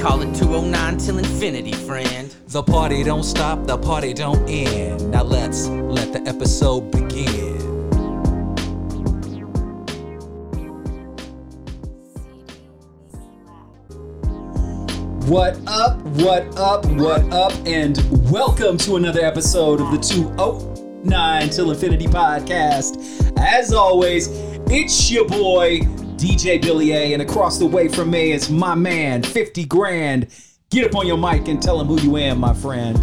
call it 209 till infinity, friend. The party don't stop, the party don't end. Now let's let the episode begin. What up, what up, what up, and welcome to another episode of the 209 Till Infinity podcast. As always, it's your boy, DJ Billy A, and across the way from me is my man, 50 Grand. Get up on your mic and tell him who you am, my friend.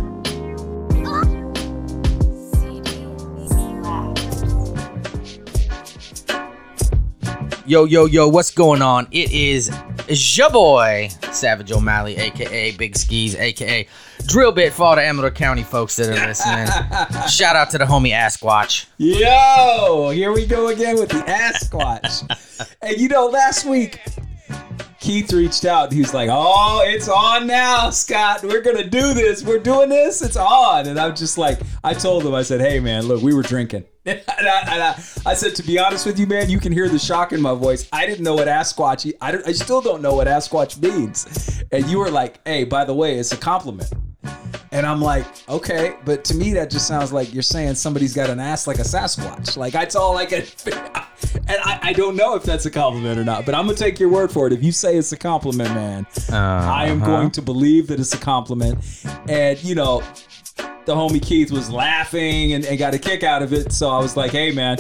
Yo, yo, yo, what's going on? It is your boy, Savage O'Malley, aka Big Skis, aka Drill Bit for all the Amador County folks that are listening. Shout out to the homie Asquatch. Yo, here we go again with the ass squatch. and you know, last week, Keith reached out. He was like, "Oh, it's on now, Scott. We're gonna do this. We're doing this. It's on." And I'm just like, I told him, I said, "Hey, man, look, we were drinking." and, I, and I, I said, to be honest with you, man, you can hear the shock in my voice. I didn't know what ass squatch. I, I still don't know what ass squatch means. And you were like, "Hey, by the way, it's a compliment." And I'm like, okay, but to me that just sounds like you're saying somebody's got an ass like a Sasquatch. Like that's all I can. And I, I don't know if that's a compliment or not, but I'm gonna take your word for it. If you say it's a compliment, man, uh, I am uh-huh. going to believe that it's a compliment. And you know, the homie Keith was laughing and, and got a kick out of it. So I was like, hey, man.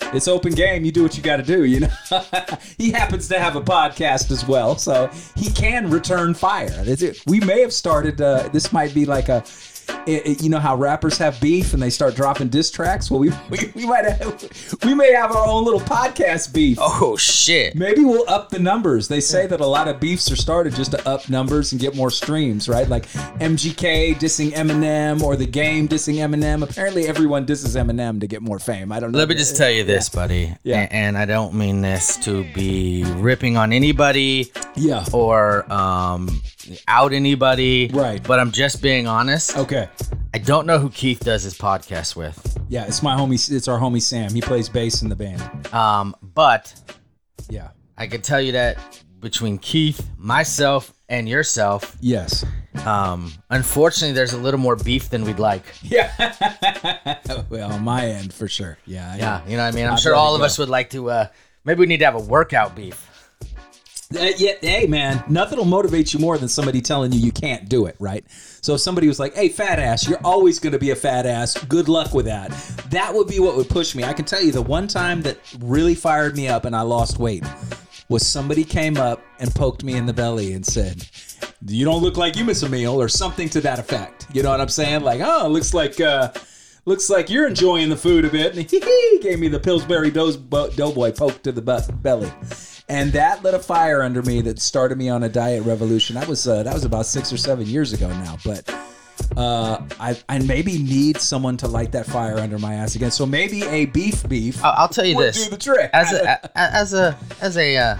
It's open game. You do what you got to do, you know. he happens to have a podcast as well, so he can return fire. We may have started. Uh, this might be like a, it, it- you know how rappers have beef and they start dropping diss tracks. Well, we we, we might have, we may have our own little podcast beef. Oh, shit. Maybe we'll up the numbers. They say that a lot of beefs are started just to up numbers and get more streams, right? Like MGK dissing Eminem or the game dissing Eminem. Apparently, everyone disses Eminem to get more fame. I don't know. Let me just tell you this, buddy. Yeah. A- And I don't mean this to be ripping on anybody Yeah. or um, out anybody. Right. But I'm just being honest. Okay. I don't know who Keith does his podcast with. Yeah, it's my homie. It's our homie Sam. He plays bass in the band. Um, but Yeah. I can tell you that between Keith, myself, and yourself, Yes. um, unfortunately, there's a little more beef than we'd like. Yeah. well, on my end for sure. Yeah. I- Yeah, you know what I mean. I'm I'd sure all of go. us would like to. Uh, maybe we need to have a workout beef. Uh, yeah, hey man, nothing will motivate you more than somebody telling you you can't do it, right? So if somebody was like, "Hey, fat ass, you're always going to be a fat ass. Good luck with that." That would be what would push me. I can tell you the one time that really fired me up and I lost weight was somebody came up and poked me in the belly and said, "You don't look like you miss a meal," or something to that effect. You know what I'm saying? Like, "Oh, looks like uh looks like you're enjoying the food a bit." And he gave me the Pillsbury Doughboy poke to the belly and that lit a fire under me that started me on a diet revolution. That was uh, that was about six or seven years ago now, but uh, I I maybe need someone to light that fire under my ass again. So maybe a beef beef I'll, I'll tell you this: do the trick. as a, a- as a as a uh,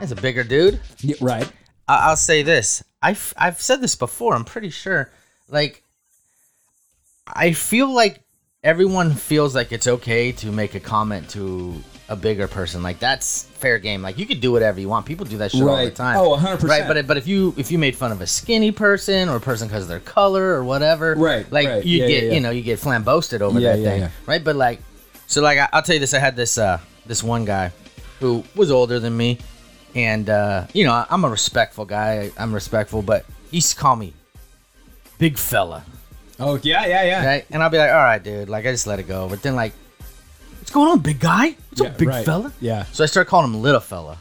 as a bigger dude, Yeah, right. I- I'll say this. I've I've said this before. I'm pretty sure. Like, I feel like everyone feels like it's okay to make a comment to a bigger person. Like that's fair game. Like you could do whatever you want. People do that shit all the time. Oh, 100%. Right, but but if you if you made fun of a skinny person or a person because of their color or whatever, Right, Like right. you Yeah, get yeah, yeah. you know you get flambosted over that thing, right? But like, so like I, I'll tell you this: I had this uh this one guy who was older than me, and uh you know I'm a respectful guy. I'm respectful, but he used to call me big fella Oh yeah, yeah, yeah. right? And I'll be like, all right, dude, like I just let it go. But then like, what's going on, big guy? What's Yeah, up, big right. fella? Yeah. So I start calling him little fella,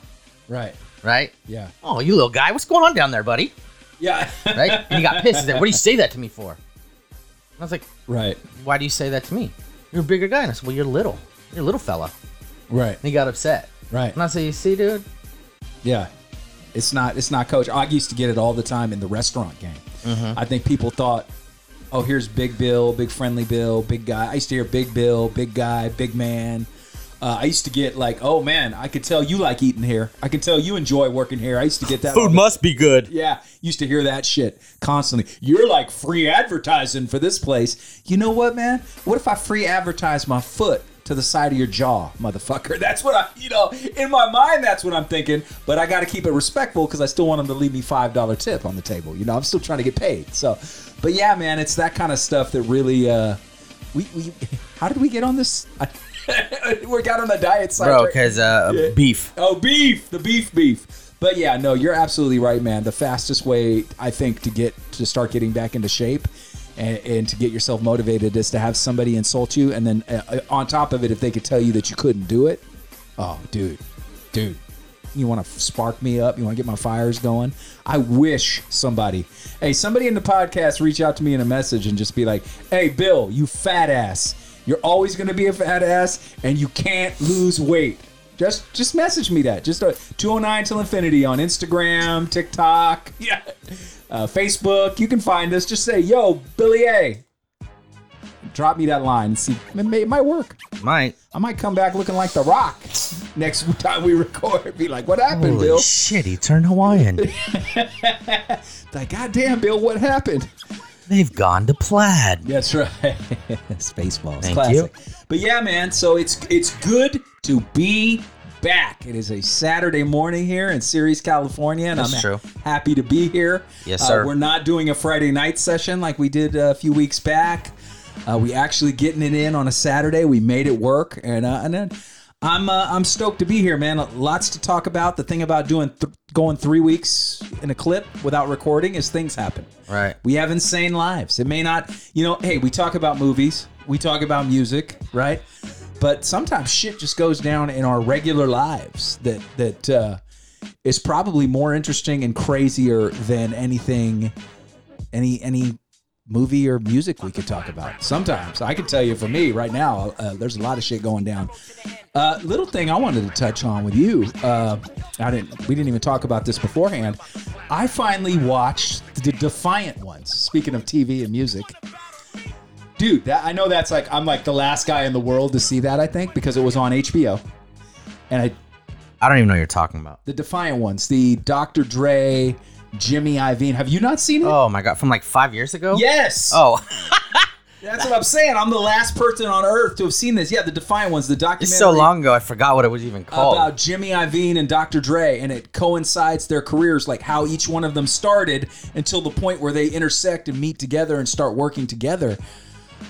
Right. right? Yeah. Oh, you little guy, what's going on down there, buddy? Yeah. Right? and he got pissed. He's like, what do you say that to me for? And I was like, right. why do you say that to me? You're a bigger guy. And I said, well, you're little. You're a little fella. Right. And he got upset. Right. And I said, you see, dude? Yeah. It's not it's not coach. I used to get it all the time in the restaurant game. Mm-hmm. I think people thought, oh, here's Big Bill, Big Friendly Bill, Big Guy. I used to hear Big Bill, Big Guy, Big Man. Uh, I used to get like, oh man, I could tell you like eating here. I can tell you enjoy working here. I used to get that. Food must be good. Yeah, used to hear that shit constantly. You're like free advertising for this place. You know what, man? What if I free advertise my foot to the side of your jaw, motherfucker? That's what I, you know, in my mind, that's what I'm thinking. But I got to keep it respectful because I still want them to leave me five dollar tip on the table. You know, I'm still trying to get paid. So, but yeah, man, it's that kind of stuff that really. uh we, we how did we get on this? I, we got on the diet side, Bro, because uh, Yeah. beef. Oh, beef, the beef, beef. But yeah, no, you're absolutely right, man. The fastest way I think to get to start getting back into shape and, and to get yourself motivated is to have somebody insult you, and then uh, on top of it, if they could tell you that you couldn't do it, oh, dude, dude, you want to spark me up? You want to get my fires going? I wish somebody, hey, somebody in the podcast reach out to me in a message and just be like, hey, Bill, you fat ass. You're always going to be a fat ass and you can't lose weight. Just just message me that. Just uh, 209 till infinity on Instagram, TikTok, yeah, uh, Facebook. You can find us. Just say, yo, Billy A. Drop me that line and see. It, may, it might work. Might. I might come back looking like The Rock next time we record. Be like, what happened, Bill? shit, he turned Hawaiian. Like, goddamn, Bill, what happened? They've gone to plaid. That's right. Spaceballs. Thank Classic. But yeah, man. So it's it's good to be back. It is a Saturday morning here in Ceres, California, and That's I'm true. happy to be here. Yes, Uh, sir. we're not doing a Friday night session like we did a few weeks back. Uh, we actually getting it in on a Saturday. We made it work, and uh, and then I'm uh, I'm stoked to be here, man. Lots to talk about. The thing about doing th- going three weeks in a clip without recording is things happen. Right. We have insane lives. It may not, you know, hey, we talk about movies, we talk about music, right? But sometimes shit just goes down in our regular lives that that uh, is probably more interesting and crazier than anything, any any movie or music we could talk about. Sometimes I can tell you, for me right now, uh, there's a lot of shit going down. Uh, little thing I wanted to touch on with you. Uh, I didn't. We didn't even talk about this beforehand. I finally watched the Defiant ones. Speaking of TV and music, dude, that I know that's like I'm like the last guy in the world to see that. I think because it was on HBO, and I I don't even know what you're talking about. the Defiant ones, the Dr. Dre, Jimmy Iovine. Have you not seen it? Oh my god, from like five years ago? Yes. Oh, That's what I'm saying. I'm the last person on earth to have seen this. Yeah, the Defiant ones, the documentary. it's so long ago, I forgot what it was even called. about Jimmy Iovine and Dr. Dre, and it coincides their careers, like how each one of them started until the point where they intersect and meet together and start working together.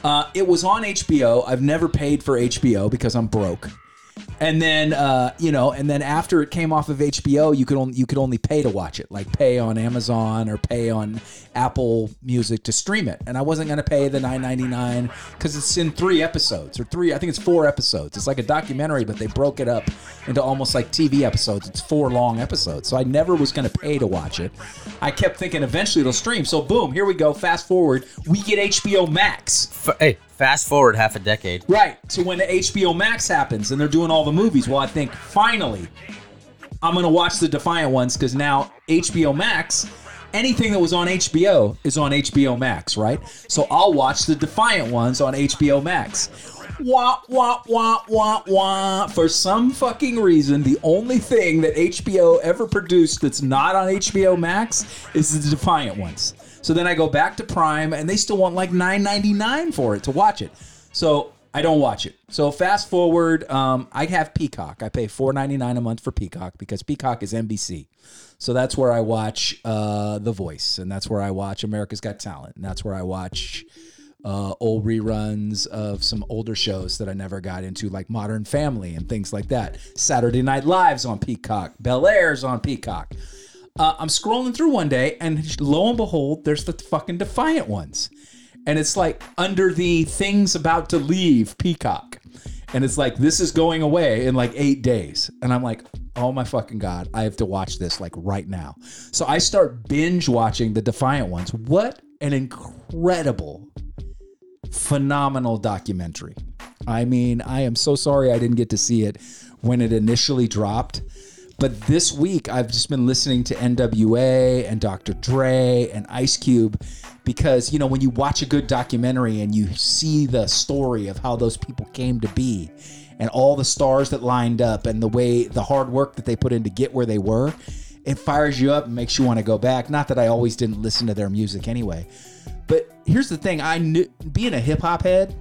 Uh, it was on HBO. I've never paid for HBO because I'm broke. And then, uh, you know, and then after it came off of HBO, you could only you could only pay to watch it, like pay on Amazon or pay on Apple Music to stream it. And I wasn't going to pay the nine ninety nine because it's in three episodes or three. I think it's four episodes. It's like a documentary, but they broke it up into almost like TV episodes. It's four long episodes. So I never was going to pay to watch it. I kept thinking eventually it'll stream. So boom, here we go. Fast forward, we get HBO Max. F- hey, fast forward half a decade. Right. So when the HBO Max happens and they're doing all the movies, well, I think finally I'm going to watch the Defiant ones because now HBO Max, anything that was on HBO is on HBO Max, right? So I'll watch the Defiant ones on HBO Max. Wah, wah, wah, wah, wah. For some fucking reason, the only thing that HBO ever produced that's not on HBO Max is the Defiant ones. So then I go back to Prime and they still want like $9.99 for it to watch it. So I don't watch it. So fast forward, um, I have Peacock. I pay four ninety nine a month for Peacock because Peacock is NBC. So that's where I watch uh, The Voice, and that's where I watch America's Got Talent, and that's where I watch uh, old reruns of some older shows that I never got into, like Modern Family and things like that. Saturday Night Live's on Peacock. Bel Air's on Peacock. Uh, I'm scrolling through one day, and lo and behold, there's the fucking Defiant ones, and it's like under the things about to leave Peacock, and it's like this is going away in like eight days, and I'm like, oh my fucking god, I have to watch this like right now. So I start binge watching the Defiant ones. What an incredible phenomenal documentary. I mean, I am so sorry I didn't get to see it when it initially dropped. But this week, I've just been listening to NWA and Dr. Dre and Ice Cube because, you know, when you watch a good documentary and you see the story of how those people came to be and all the stars that lined up and the way the hard work that they put in to get where they were, it fires you up and makes you want to go back. Not that I always didn't listen to their music anyway. But here's the thing I knew, being a hip hop head,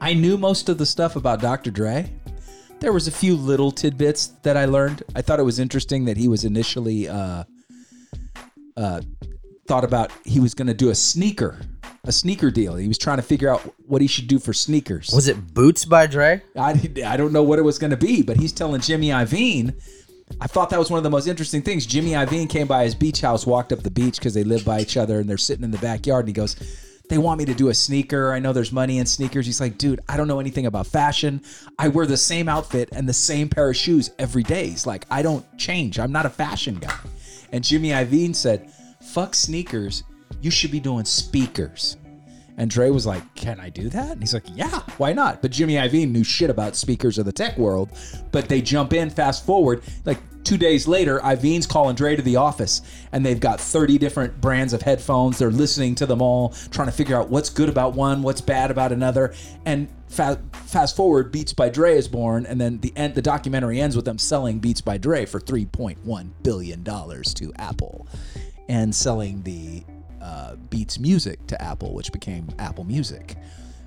I knew most of the stuff about Dr. Dre. There was a few little tidbits that I learned. I thought it was interesting that he was initially uh, uh, thought about he was going to do a sneaker, a sneaker deal. He was trying to figure out what he should do for sneakers. Was it Boots by Dre? I, I don't know what it was going to be, but he's telling Jimmy Iovine. I thought that was one of the most interesting things. Jimmy Iovine came by his beach house, walked up the beach because they live by each other, and they're sitting in the backyard. And he goes, "They want me to do a sneaker. I know there's money in sneakers." He's like, "Dude, I don't know anything about fashion. I wear the same outfit and the same pair of shoes every day. He's like, I don't change. I'm not a fashion guy." And Jimmy Iovine said, "Fuck sneakers. You should be doing speakers." And Dre was like, Can I do that? And he's like, Yeah, why not? But Jimmy Iovine knew shit about speakers of the tech world. But they jump in, fast forward, like two days later, Iovine's calling Dre to the office, and they've got 30 different brands of headphones. They're listening to them all, trying to figure out what's good about one, what's bad about another. And fa- fast forward, Beats by Dre is born, and then the end, the documentary ends with them selling Beats by Dre for 3.1 billion dollars to Apple, and selling the uh, Beats Music to Apple, which became Apple Music.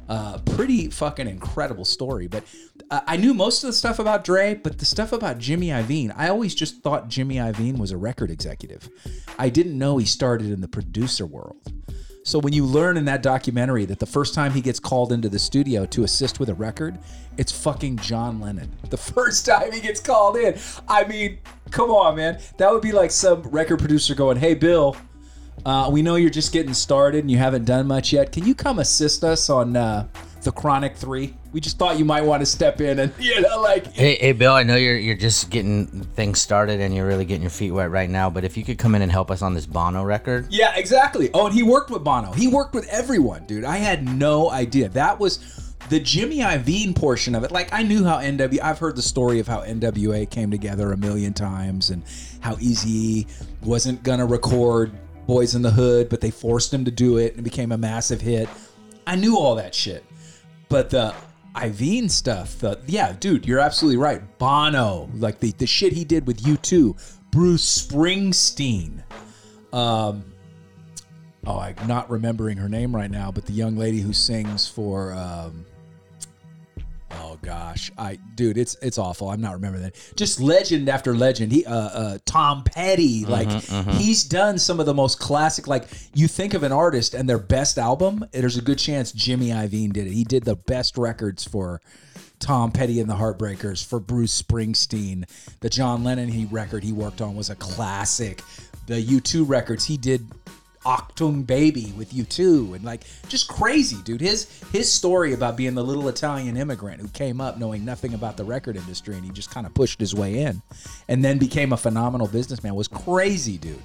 Uh, pretty fucking incredible story. But uh, I knew most of the stuff about Dre, but the stuff about Jimmy Iovine, I always just thought Jimmy Iovine was a record executive. I didn't know he started in the producer world. So when you learn in that documentary that the first time he gets called into the studio to assist with a record, it's fucking John Lennon. The first time he gets called in. I mean, come on, man. That would be like some record producer going, "Hey, Bill, uh, we know you're just getting started and you haven't done much yet. Can you come assist us on uh, the Chronic Three? We just thought you might want to step in and you know, like Hey, hey, Bill. I know you're you're just getting things started and you're really getting your feet wet right now. But if you could come in and help us on this Bono record, Yeah, exactly. Oh, and he worked with Bono. He worked with everyone, dude. I had no idea. That was the Jimmy Iovine portion of it. Like I knew how NW. I've heard the story of how NWA came together a million times and how Eazy wasn't gonna record Boys in the Hood, but they forced him to do it and it became a massive hit. I knew all that shit, but the Iovine stuff, the yeah, dude, you're absolutely right. Bono, like the the shit he did with U2. Bruce Springsteen. Um, oh, I'm not remembering her name right now, but the young lady who sings for um Oh gosh, I dude, it's it's awful. I'm not remembering that. Just legend after legend. He uh uh Tom Petty, like he's done some of the most classic like you think of an artist and their best album, there's a good chance Jimmy Iovine did it. He did the best records for Tom Petty and the Heartbreakers, for Bruce Springsteen. The John Lennon he record he worked on was a classic. The U2 records he did Achtung Baby with U2, and like just crazy, dude. His his story about being the little Italian immigrant who came up knowing nothing about the record industry and he just kind of pushed his way in, and then became a phenomenal businessman was crazy, dude.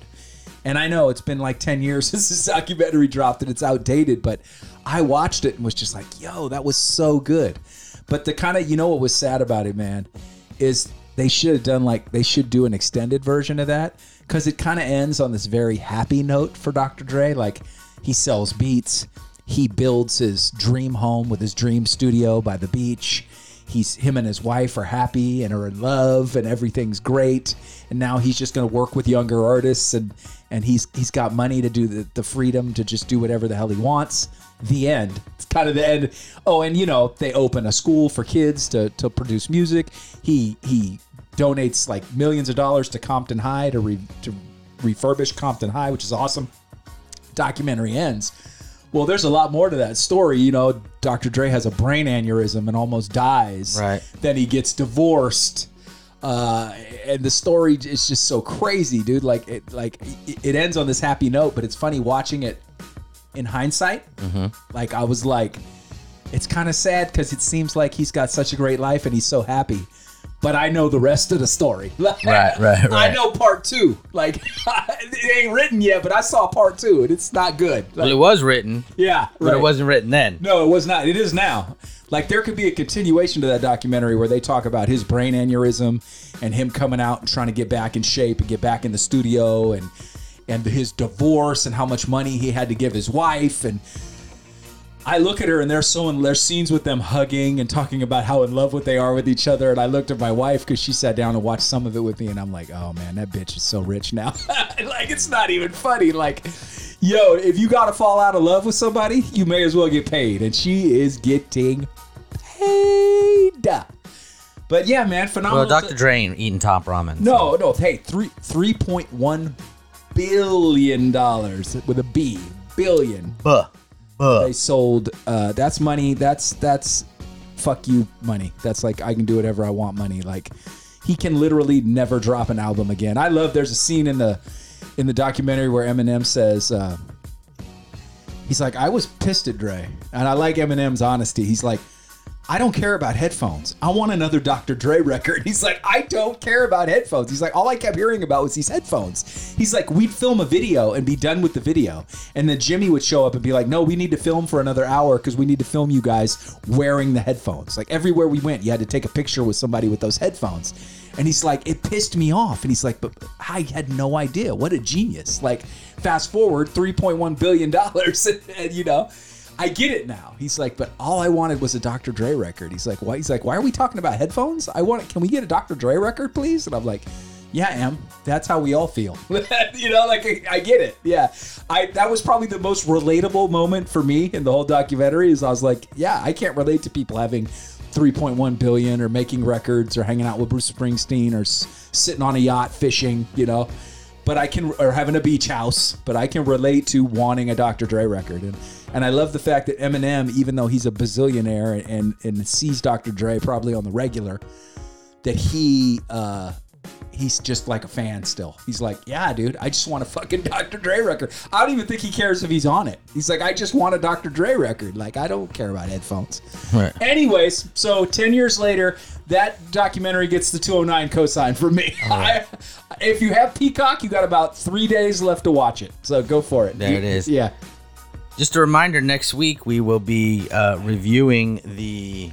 And I know it's been like ten years since this documentary dropped and it's outdated, but I watched it and was just like, yo, that was so good. But the kind of you know what was sad about it, man, is they should have done like they should do an extended version of that because it kind of ends on this very happy note for Dr. Dre. Like he sells beats, he builds his dream home with his dream studio by the beach. he's him and his wife are happy and are in love and everything's great. And now he's just going to work with younger artists and and he's he's got money to do the, the freedom to just do whatever the hell he wants. The end. It's kind of the end. Oh, and you know they open a school for kids to to produce music. He he donates like millions of dollars to Compton High to re, to refurbish Compton High, which is awesome. Documentary ends. Well, there's a lot more to that story. You know, Dr. Dre has a brain aneurysm and almost dies. Right. Then he gets divorced. Uh, and the story is just so crazy, dude. Like it, like it- it ends on this happy note, but it's funny watching it in hindsight. Like I was like, it's kind of sad because it seems like he's got such a great life and he's so happy. But I know the rest of the story. Right, right, right. I know part two. Like it ain't written yet, but I saw part two, and it's not good. Well, it was written, yeah, but it wasn't written then. No, it was not. It is now. Like there could be a continuation to that documentary where they talk about his brain aneurysm and him coming out and trying to get back in shape and get back in the studio and and his divorce and how much money he had to give his wife and I look at her and there's so in there's scenes with them hugging and talking about how in love with they are with each other and I looked at my wife because she sat down and watched some of it with me and I'm like oh man that bitch is so rich now like it's not even funny like yo if you gotta fall out of love with somebody you may as well get paid and she is getting paid but yeah man phenomenal Well, Dr. Dre ain't eating top ramen. no, no. Hey, three three point one billion dollars with a B. Billion. Buh. Buh. They sold. Uh, that's money. That's that's fuck you money. That's like I can do whatever I want money. Like he can literally never drop an album again. I love. There's a scene in the in the documentary where Eminem says. Uh, He's like, I was pissed at Dre. And I like Eminem's honesty. He's like, I don't care about headphones. I want another Dr. Dre record. He's like, I don't care about headphones. He's like, all I kept hearing about was these headphones. He's like, we'd film a video and be done with the video. And then Jimmy would show up and be like, no, we need to film for another hour because we need to film you guys wearing the headphones. Like everywhere we went, you had to take a picture with somebody with those headphones. And he's like, it pissed me off. And he's like, but I had no idea. What a genius. Like, fast forward $3.1 billion. and, and, you know, I get it now. He's like, but all I wanted was a Dr. Dre record. He's like, why? He's like, why are we talking about headphones? I want. Can we get a Dr. Dre record, please? And I'm like, yeah, Em. That's how we all feel. you know, like I, I get it. Yeah, I that was probably the most relatable moment for me in the whole documentary. Is I was like, yeah, I can't relate to people having 3.1 billion or making records or hanging out with Bruce Springsteen or s- sitting on a yacht fishing. You know but I can or having a beach house, but I can relate to wanting a Dr. Dre record, and and I love the fact that Eminem, even though he's a bazillionaire and and sees Dr. Dre probably on the regular, that he uh he's just like a fan still. He's like, yeah, dude, I just want a fucking Dr. Dre record. I don't even think he cares if he's on it. He's like, I just want a Dr. Dre record. Like, I don't care about headphones. Right. Anyways, so 10 years later, that documentary gets the 209 cosign from me. I, if you have Peacock, you got about three days left to watch it. So go for it. There it is. Yeah. Just a reminder next week we will be uh, reviewing the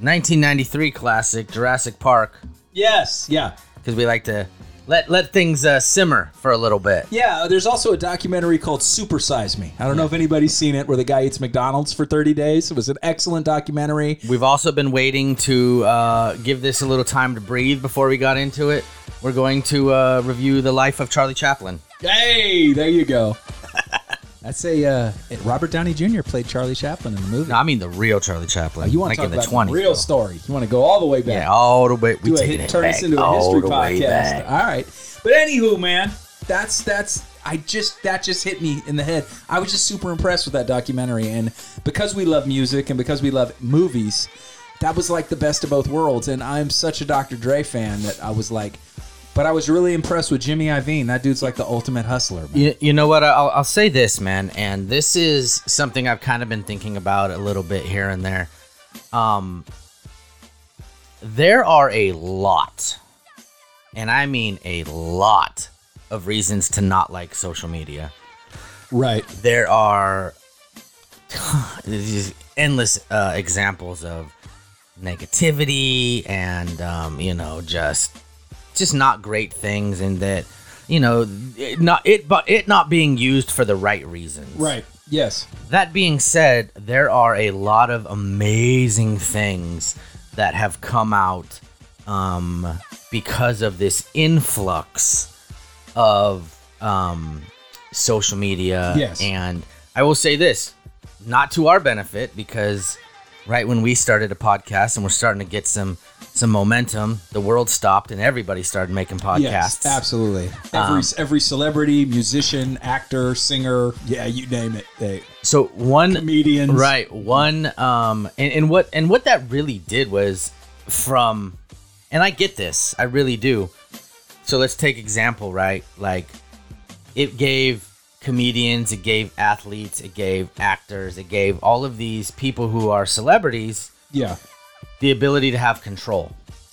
1993 classic Jurassic Park Yes. Yeah. Because we like to let let things uh, simmer for a little bit. Yeah, there's also a documentary called Super Size Me. I don't know if anybody's seen it where the guy eats McDonald's for 30 days. It was an excellent documentary. We've also been waiting to uh, give this a little time to breathe before we got into it. We're going to uh, review the life of Charlie Chaplin. Hey, there you go. That's a uh, Robert Downey Jr. played Charlie Chaplin in the movie. No, I mean the real Charlie Chaplin. Oh, you want like to talk in the about 20s. the real story? You want to go all the way back? Yeah, all the way. We do a hit, it turn this into a all history the way podcast. back. All right, but anywho, man, that's that's I just that just hit me in the head. I was just super impressed with that documentary, and because we love music and because we love movies, that was like the best of both worlds. And I'm such a Dr. Dre fan that I was like, but I was really impressed with Jimmy Iovine. That dude's like the ultimate hustler. Man. You, you know what? I'll, I'll say this, man, and this is something I've kind of been thinking about a little bit here and there. Um, there are a lot, and I mean a lot, of reasons to not like social media. Right. There are endless uh, examples of negativity and um, you know just just not great things, and that you know it not it but it not being used for the right reasons. Right. Yes. That being said, there are a lot of amazing things that have come out um, because of this influx of um, social media. Yes. And I will say this, not to our benefit, because right when we started a podcast and we're starting to get some some momentum, the world stopped and everybody started making podcasts. Yes, absolutely. Every Um, every celebrity, musician, actor, singer, yeah, you name it. They, So one comedians, Right. One um and, and what and what that really did was from and I get this, I really do. So let's take example, right? Like it gave comedians, it gave athletes, it gave actors, it gave all of these people who are celebrities Yeah, the ability to have control.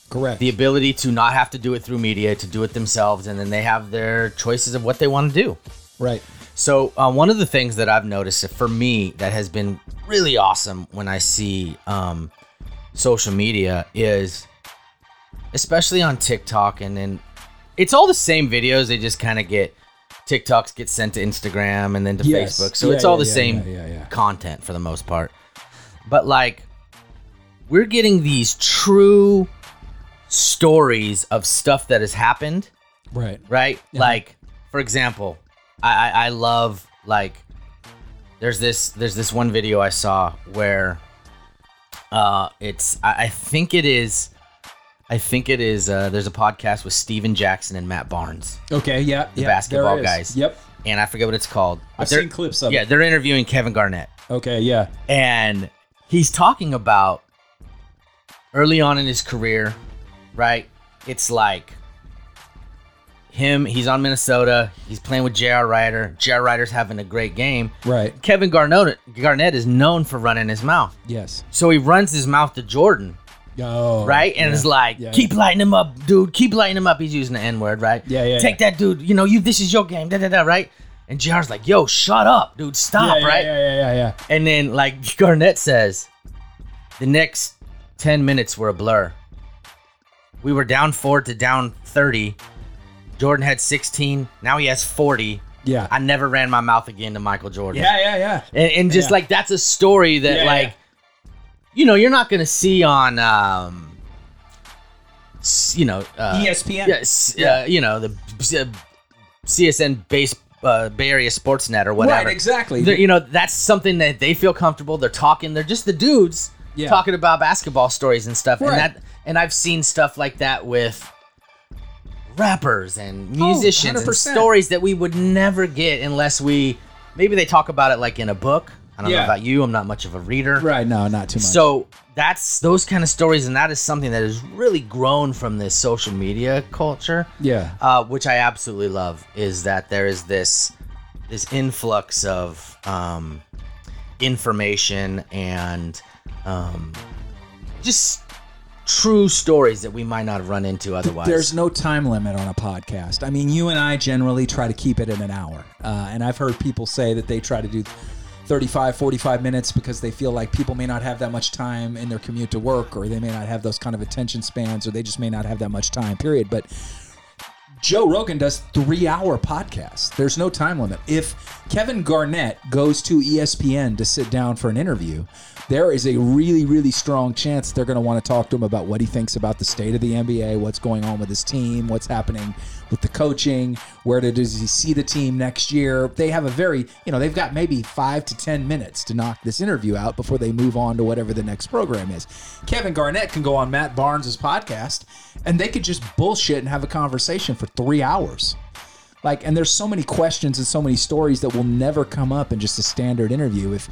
correct. The ability to not have to do it through media, to do it themselves, and then they have their choices of what they want to do. right. So uh, one of the things that I've noticed for me that has been really awesome when I see um, social media is, especially on TikTok, and then it's all the same videos. They just kind of get TikToks get sent to Instagram and then to Yes. Facebook. So Yeah, it's all yeah, the yeah, same content for the most part. But like, we're getting these true stories of stuff that has happened Right. right? Like, for example, I, I I love like there's this there's this one video I saw where uh it's I, I think it is I think it is uh there's a podcast with Stephen Jackson and Matt Barnes Okay. Yeah. The yeah, basketball there it is. guys. Yep. and I forget what it's called. I've they're- seen clips of Yeah, it. they're interviewing Kevin Garnett Okay. Yeah. and he's talking about early on in his career, right? It's like him, he's on Minnesota, he's playing with J.R. Rider. J.R. Rider's having a great game. Right. Kevin Garnett, Garnett is known for running his mouth. Yes. So he runs his mouth to Jordan, Oh. right? And yeah. it's like, Yeah, keep lighting him up, dude. Keep lighting him up. He's using the N word, right? Yeah, yeah, Take that, dude. You know, you. This is your game, da da da, right? And JR's like, yo, shut up, dude. Stop, yeah, yeah, right? Yeah. Yeah. Yeah. Yeah. And then, like Garnett says, the next 10 minutes were a blur. We were down four to down 30. Jordan had 16. Now he has 40. Yeah. I never ran my mouth again to Michael Jordan. Yeah. Yeah. Yeah. And, and just Yeah. like that's a story that, Yeah, like, yeah. You know, you're not going to see on, um, you know, uh, ESPN. Yes, uh, you know, the uh, CSN base, uh, Bay Area Sportsnet or whatever. Right. Exactly. They're- you know, that's something that they feel comfortable. They're talking. They're just the dudes Yeah. talking about basketball stories and stuff. Right. And that, and I've seen stuff like that with rappers and musicians and stories that we would never get unless we maybe they talk about it like in a book. I don't Yeah. know about you. I'm not much of a reader. right. No, not too much. So that's those kind of stories, and that is something that has really grown from this social media culture yeah. uh, which I absolutely love, is that there is this this influx of um, information and um, just true stories that we might not have run into otherwise. There's no time limit on a podcast. I mean, you and I generally try to keep it in an hour. Uh, and I've heard people say that they try to do 35, 45 minutes because they feel like people may not have that much time in their commute to work or they may not have those kind of attention spans or they just may not have that much time, period. But Joe Rogan does three hour podcasts. There's no time limit. If Kevin Garnett goes to ESPN to sit down for an interview, there is a really, really strong chance they're going to want to talk to him about what he thinks about the state of the NBA, what's going on with his team, what's happening with the coaching, where does he see the team next year. They have a very, you know, they've got maybe five to 10 minutes to knock this interview out before they move on to whatever the next program is. Kevin Garnett can go on Matt Barnes' podcast and they could just bullshit and have a conversation for three hours. Like, and there's so many questions and so many stories that will never come up in just a standard interview. If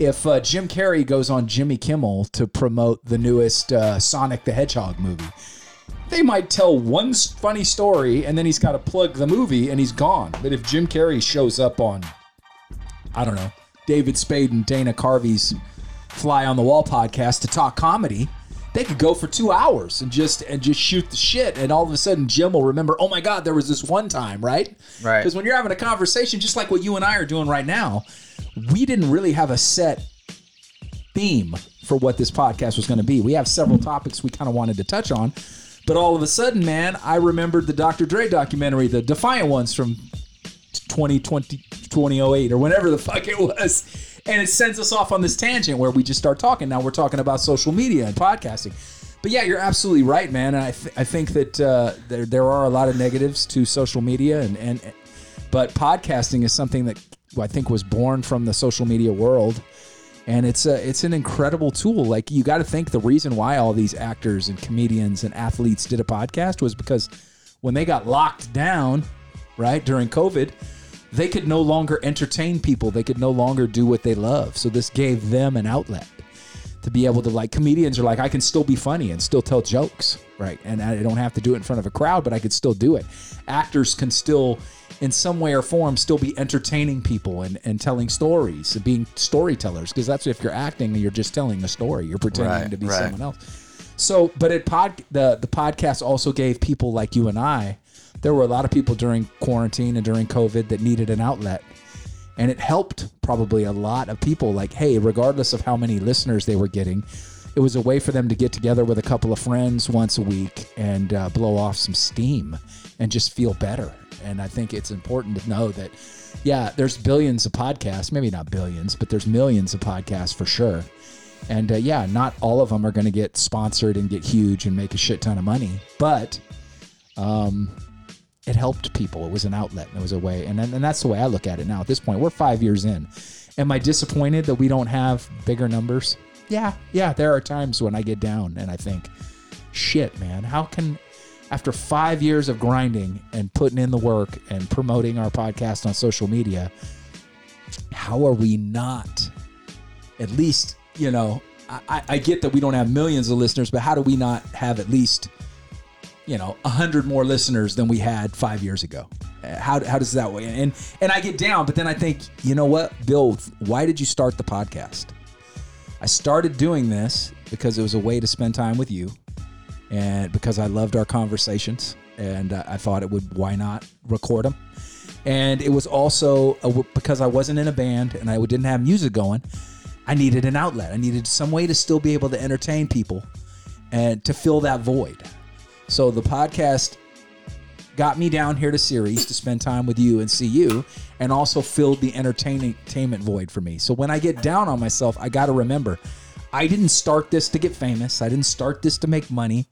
if uh, Jim Carrey goes on Jimmy Kimmel to promote the newest uh, Sonic the Hedgehog movie, they might tell one funny story and then he's got to plug the movie and he's gone. But if Jim Carrey shows up on, I don't know, David Spade and Dana Carvey's Fly on the Wall podcast to talk comedy, they could go for two hours and just and just shoot the shit. And all of a sudden, Jim will remember, oh my God, there was this one time, right? Right. Because when you're having a conversation, just like what you and I are doing right now, we didn't really have a set theme for what this podcast was going to be. We have several topics we kind of wanted to touch on, but all of a sudden, man, I remembered the Dr. Dre documentary, the Defiant ones from 2020, 2008, or whenever the fuck it was. And it sends us off on this tangent where we just start talking. Now we're talking about social media and podcasting. but yeah, you're absolutely right, man. And I, th- I think that uh, there there are a lot of negatives to social media, and and but podcasting is something that I think was born from the social media world, and it's a it's an incredible tool. Like you got to think the reason why all these actors and comedians and athletes did a podcast was because when they got locked down, right during COVID, they could no longer entertain people. They could no longer do what they love. So this gave them an outlet to be able to like comedians are like I can still be funny and still tell jokes, right? And I don't have to do it in front of a crowd, but I could still do it. Actors can still in some way or form still be entertaining people and, and telling stories and being storytellers because that's if you're acting you're just telling a story. You're pretending Right, to be right. someone else. So but it pod the the podcast also gave people like you and i there were a lot of people during quarantine and during covid that needed an outlet. And it helped probably a lot of people like hey regardless of how many listeners they were getting it was a way for them to get together with a couple of friends once a week and uh, blow off some steam and just feel better and i think it's important to know that yeah there's billions of podcasts maybe not billions but there's millions of podcasts for sure and uh, yeah not all of them are going to get sponsored and get huge and make a shit ton of money but um, it helped people. It was an outlet. and It was a way, and and that's the way I look at it now. At this point, we're five years in. Am I disappointed that we don't have bigger numbers? Yeah, yeah. There are times when I get down and I think, shit, man, how can after five years of grinding and putting in the work and promoting our podcast on social media, how are we not at least, you know, I, I- get that we don't have millions of listeners, but how do we not have at least you know, a hundred more listeners than we had five years ago. Uh, How, how does that way? And and I get down, but then I think, you know what, Bill? Why did you start the podcast? I started doing this because it was a way to spend time with you, and because I loved our conversations, and uh, I thought it would. Why not record them? And it was also a, because I wasn't in a band and I didn't have music going. I needed an outlet. I needed some way to still be able to entertain people and to fill that void. So the podcast got me down here to Ceres to spend time with you and see you, and also filled the entertainment void for me. So when I get down on myself, I got to remember, I didn't start this to get famous. I didn't start this to make money.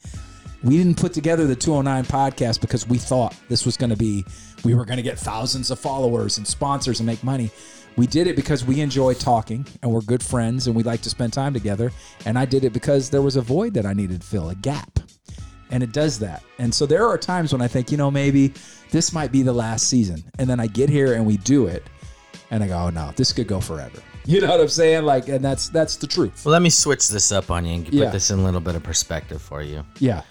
We didn't put together the 209 podcast because we thought this was going to be, we were going to get thousands of followers and sponsors and make money. We did it because we enjoy talking and we're good friends and we like to spend time together. And I did it because there was a void that I needed to fill, a gap and it does that. And so there are times when I think, you know, maybe this might be the last season. And then I get here and we do it, and I go, oh no, this could go forever. You know what I'm saying? Like, and that's that's the truth. Well, let me switch this up on you and put Yeah. this in a little bit of perspective for you. Yeah,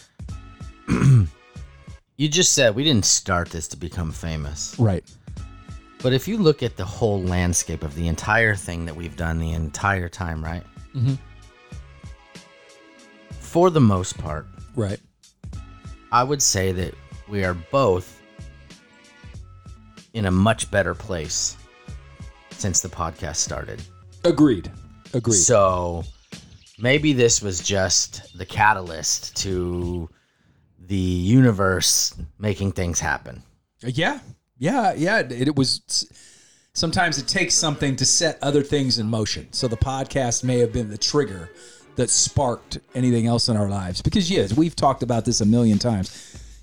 You just said we didn't start this to become famous. right. But if you look at the whole landscape of the entire thing that we've done the entire time, right? Mhm. For the most part, Right. I would say that we are both in a much better place since the podcast started. Agreed. Agreed. So maybe this was just the catalyst to the universe making things happen. yeah. Yeah. Yeah. It, it was. Sometimes it takes something to set other things in motion. So the podcast may have been the trigger that sparked anything else in our lives. Because yes, we've talked about this a million times.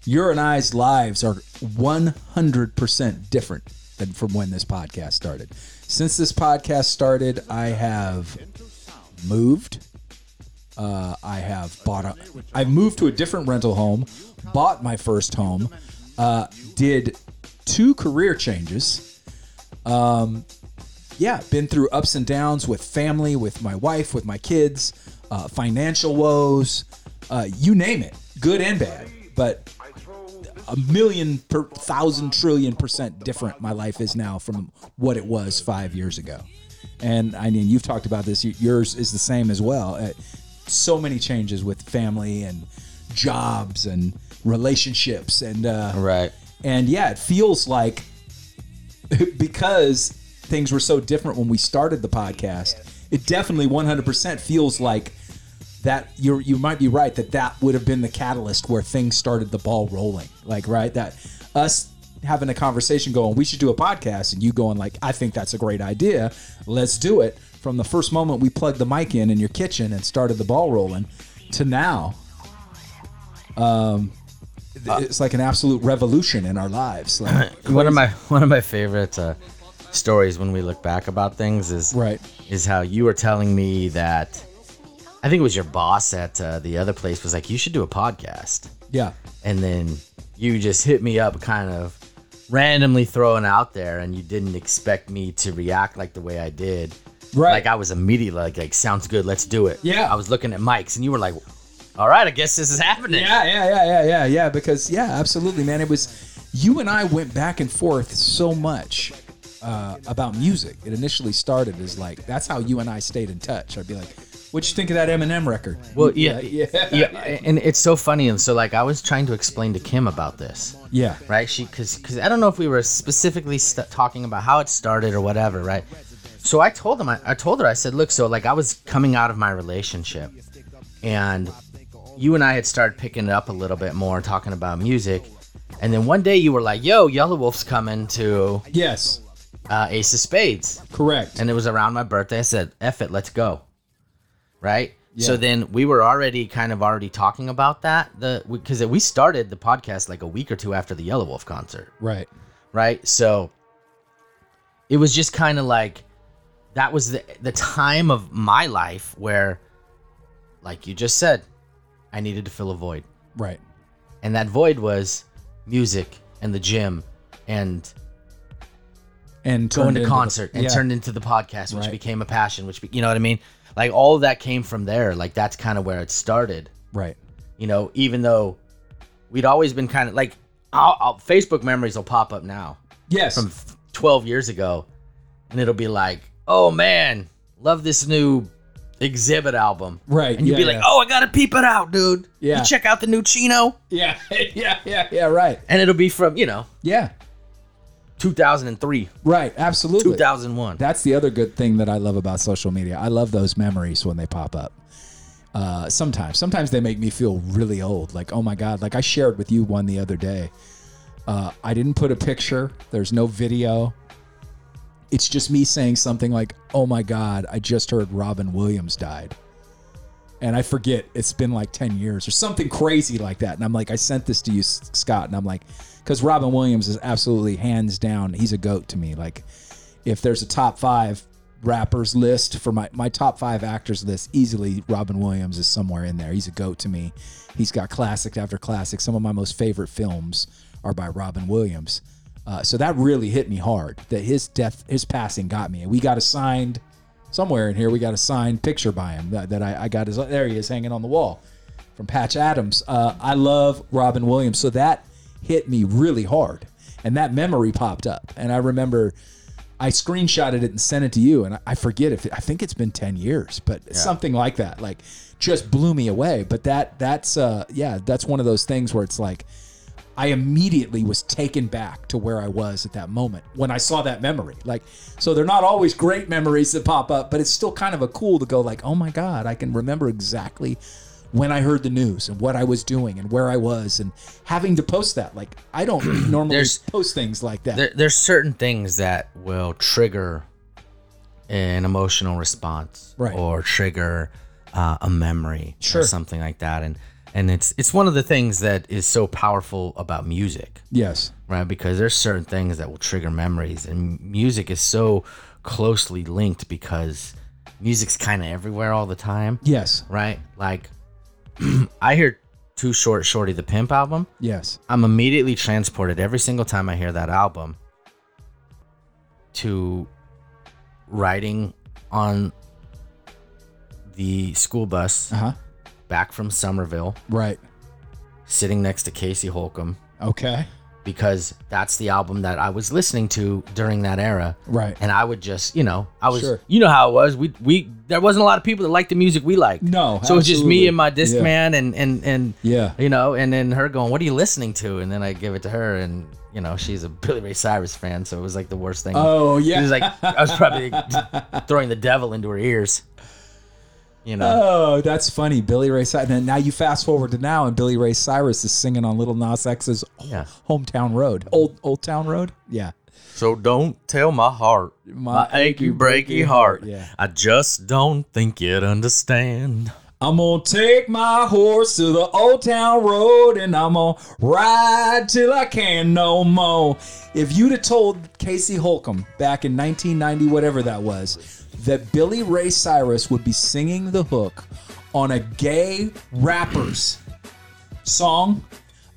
Your and I's lives are 100% different than from when this podcast started. Since this podcast started, I have moved. Uh, I have bought a. I've moved to a different rental home, bought my first home, uh, did two career changes. Um, yeah, been through ups and downs with family, with my wife, with my kids, uh, financial woes, uh, you name it, good and bad. But a million per thousand trillion percent different my life is now from what it was five years ago. And I mean, you've talked about this. Yours is the same as well. Uh, so many changes with family and jobs and relationships and uh, Right. and yeah, it feels like because things were so different when we started the podcast, it definitely 100% feels like that you you might be right that that would have been the catalyst where things started the ball rolling. Like right that us having a conversation going, we should do a podcast, and you going like, I think that's a great idea. Let's do it. From the first moment we plugged the mic in in your kitchen and started the ball rolling, to now, Um, it's like an absolute revolution in our lives. Like, one of my one of my favorite uh, stories when we look back about things is right. is how you were telling me that I think it was your boss at uh, the other place was like you should do a podcast, Yeah. and then you just hit me up, kind of randomly throwing out there, and you didn't expect me to react like the way I did. Right. Like I was immediately like, like sounds good, let's do it. Yeah. I was looking at mics, and you were like, all right, I guess this is happening. Yeah, yeah, yeah, yeah, yeah, yeah. Because yeah, absolutely, man. It was you and I went back and forth so much uh, about music. It initially started as like that's how you and I stayed in touch. I'd be like, "What'd you think of that Eminem record?" Well, yeah, yeah, yeah, and it's so funny, and so like I was trying to explain to Kim about this, yeah, right? She, cause, cause I don't know if we were specifically st- talking about how it started or whatever, right? So I told him, I, I told her, I said, look, so like I was coming out of my relationship, and you and I had started picking it up a little bit more, talking about music, and then one day you were like, "Yo, Yelawolf's coming to yes, uh, Ace of Spades," correct. and it was around my birthday. I said, "F it, let's go." Right. So then we were already kind of already talking about that the because we started the podcast like a week or two after the Yelawolf concert, right, right? So it was just kind of like that was the the time of my life where, like you just said, I needed to fill a void, right, and that void was music and the gym and and going to into the- concert and yeah. turned into the podcast, which Right. became a passion, which be, you know what I mean? Like all of that came from there. Like that's kind of where it started. right, You know, even though we'd always been kind of like I'll, I'll, Facebook memories will pop up now yes, from 12 years ago, and it'll be like, oh man, love this new Xzibit album. right, And you'd yeah, be like, yeah. oh, I gotta peep it out, dude. Yeah. You check out the new Chino, yeah, yeah, yeah, yeah, right, and it'll be from you know yeah, 2003, right, absolutely. 2001. That's the other good thing that I love about social media. I love those memories when they pop up. Uh, sometimes, sometimes they make me feel really old. Like, oh my god! Like I shared with you one the other day. Uh, I didn't put a picture. There's no video. It's just me saying something like, "Oh my god! I just heard Robin Williams died." And I forget it's been like 10 years or something crazy like that. And I'm like, I sent this to you, Scott. And I'm like, because Robin Williams is absolutely hands down, he's a goat to me. Like, if there's a top five rappers list for my, my top five actors list, easily Robin Williams is somewhere in there. He's a goat to me. He's got classic after classic. Some of my most favorite films are by Robin Williams. Uh, so that really hit me hard that his death, his passing got me. And we got a signed, somewhere in here, we got a signed picture by him that, that I, I got his, there he is hanging on the wall from Patch Adams. Uh, I love Robin Williams. So that hit me really hard. And that memory popped up. And I remember I screenshotted it and sent it to you. And I- forget if I think it's been 10 years, but something like that. Like just blew me away. But that that's uh yeah, that's one of those things where it's like I immediately was taken back to where I was at that moment when I saw that memory. Like, so they're not always great memories that pop up, but it's still kind of a cool to go like, oh my god, I can remember exactly when I heard the news and what I was doing and where I was and having to post that. Like, I don't normally There's- post things like that. there, there's certain things that will trigger an emotional response Right. or trigger uh, a memory Sure. or something like that and and it's it's one of the things that is so powerful about music yes. right because there's certain things that will trigger memories and music is so closely linked because music's kind of everywhere all the time Yes. right like i hear Too Short shorty the pimp album Yes. I'm immediately transported every single time I hear that album to riding on the school bus Uh huh. back from Somerville, Right. sitting next to Casey Holcomb, Okay. Because that's the album that I was listening to during that era. Right. And I would just, you know, I was, Sure. you know how it was. We, we, there wasn't a lot of people that liked the music we liked. No, So it's just me and my disc Yeah. man and, and, and, Yeah. you know, and then her going, "What are you listening to?" And then I give it to her, and you know, she's a Billy Ray Cyrus fan, so it was like the worst thing. Oh It yeah. was like I was probably throwing the devil into her ears. You know, Oh, that's funny. Billy Ray Cyrus. And now you fast forward to now, and Billy Ray Cyrus is singing on Lil Nas X's Yeah. hometown road, old Old Town Road. Yeah, so don't tell my heart, my, achy breaky heart. Yeah. I just don't think you'd understand. I'm gonna take my horse to the old town road and I'm gonna ride till I can no more. If you'd have told Casey Holcomb back in 1990, whatever that was, that Billy Ray Cyrus would be singing the hook on a gay rapper's song,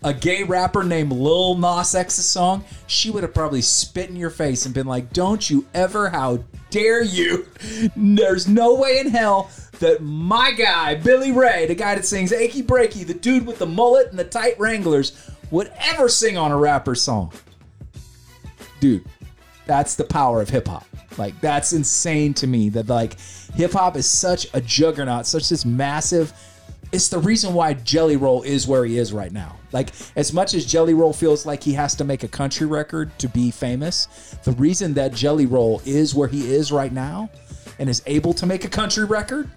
a gay rapper named Lil Nas X's song, she would have probably spit in your face and been like, Don't you ever, how dare you? There's no way in hell that my guy, Billy Ray, the guy that sings Achy Breaky, the dude with the mullet and the tight Wranglers, would ever sing on a rapper song. Dude, that's the power of hip hop. Like that's insane to me that like hip hop is such a juggernaut, such this massive it's the reason why Jelly Roll is where he is right now. Like as much as Jelly Roll feels like he has to make a country record to be famous, the reason that Jelly Roll is where he is right now and is able to make a country record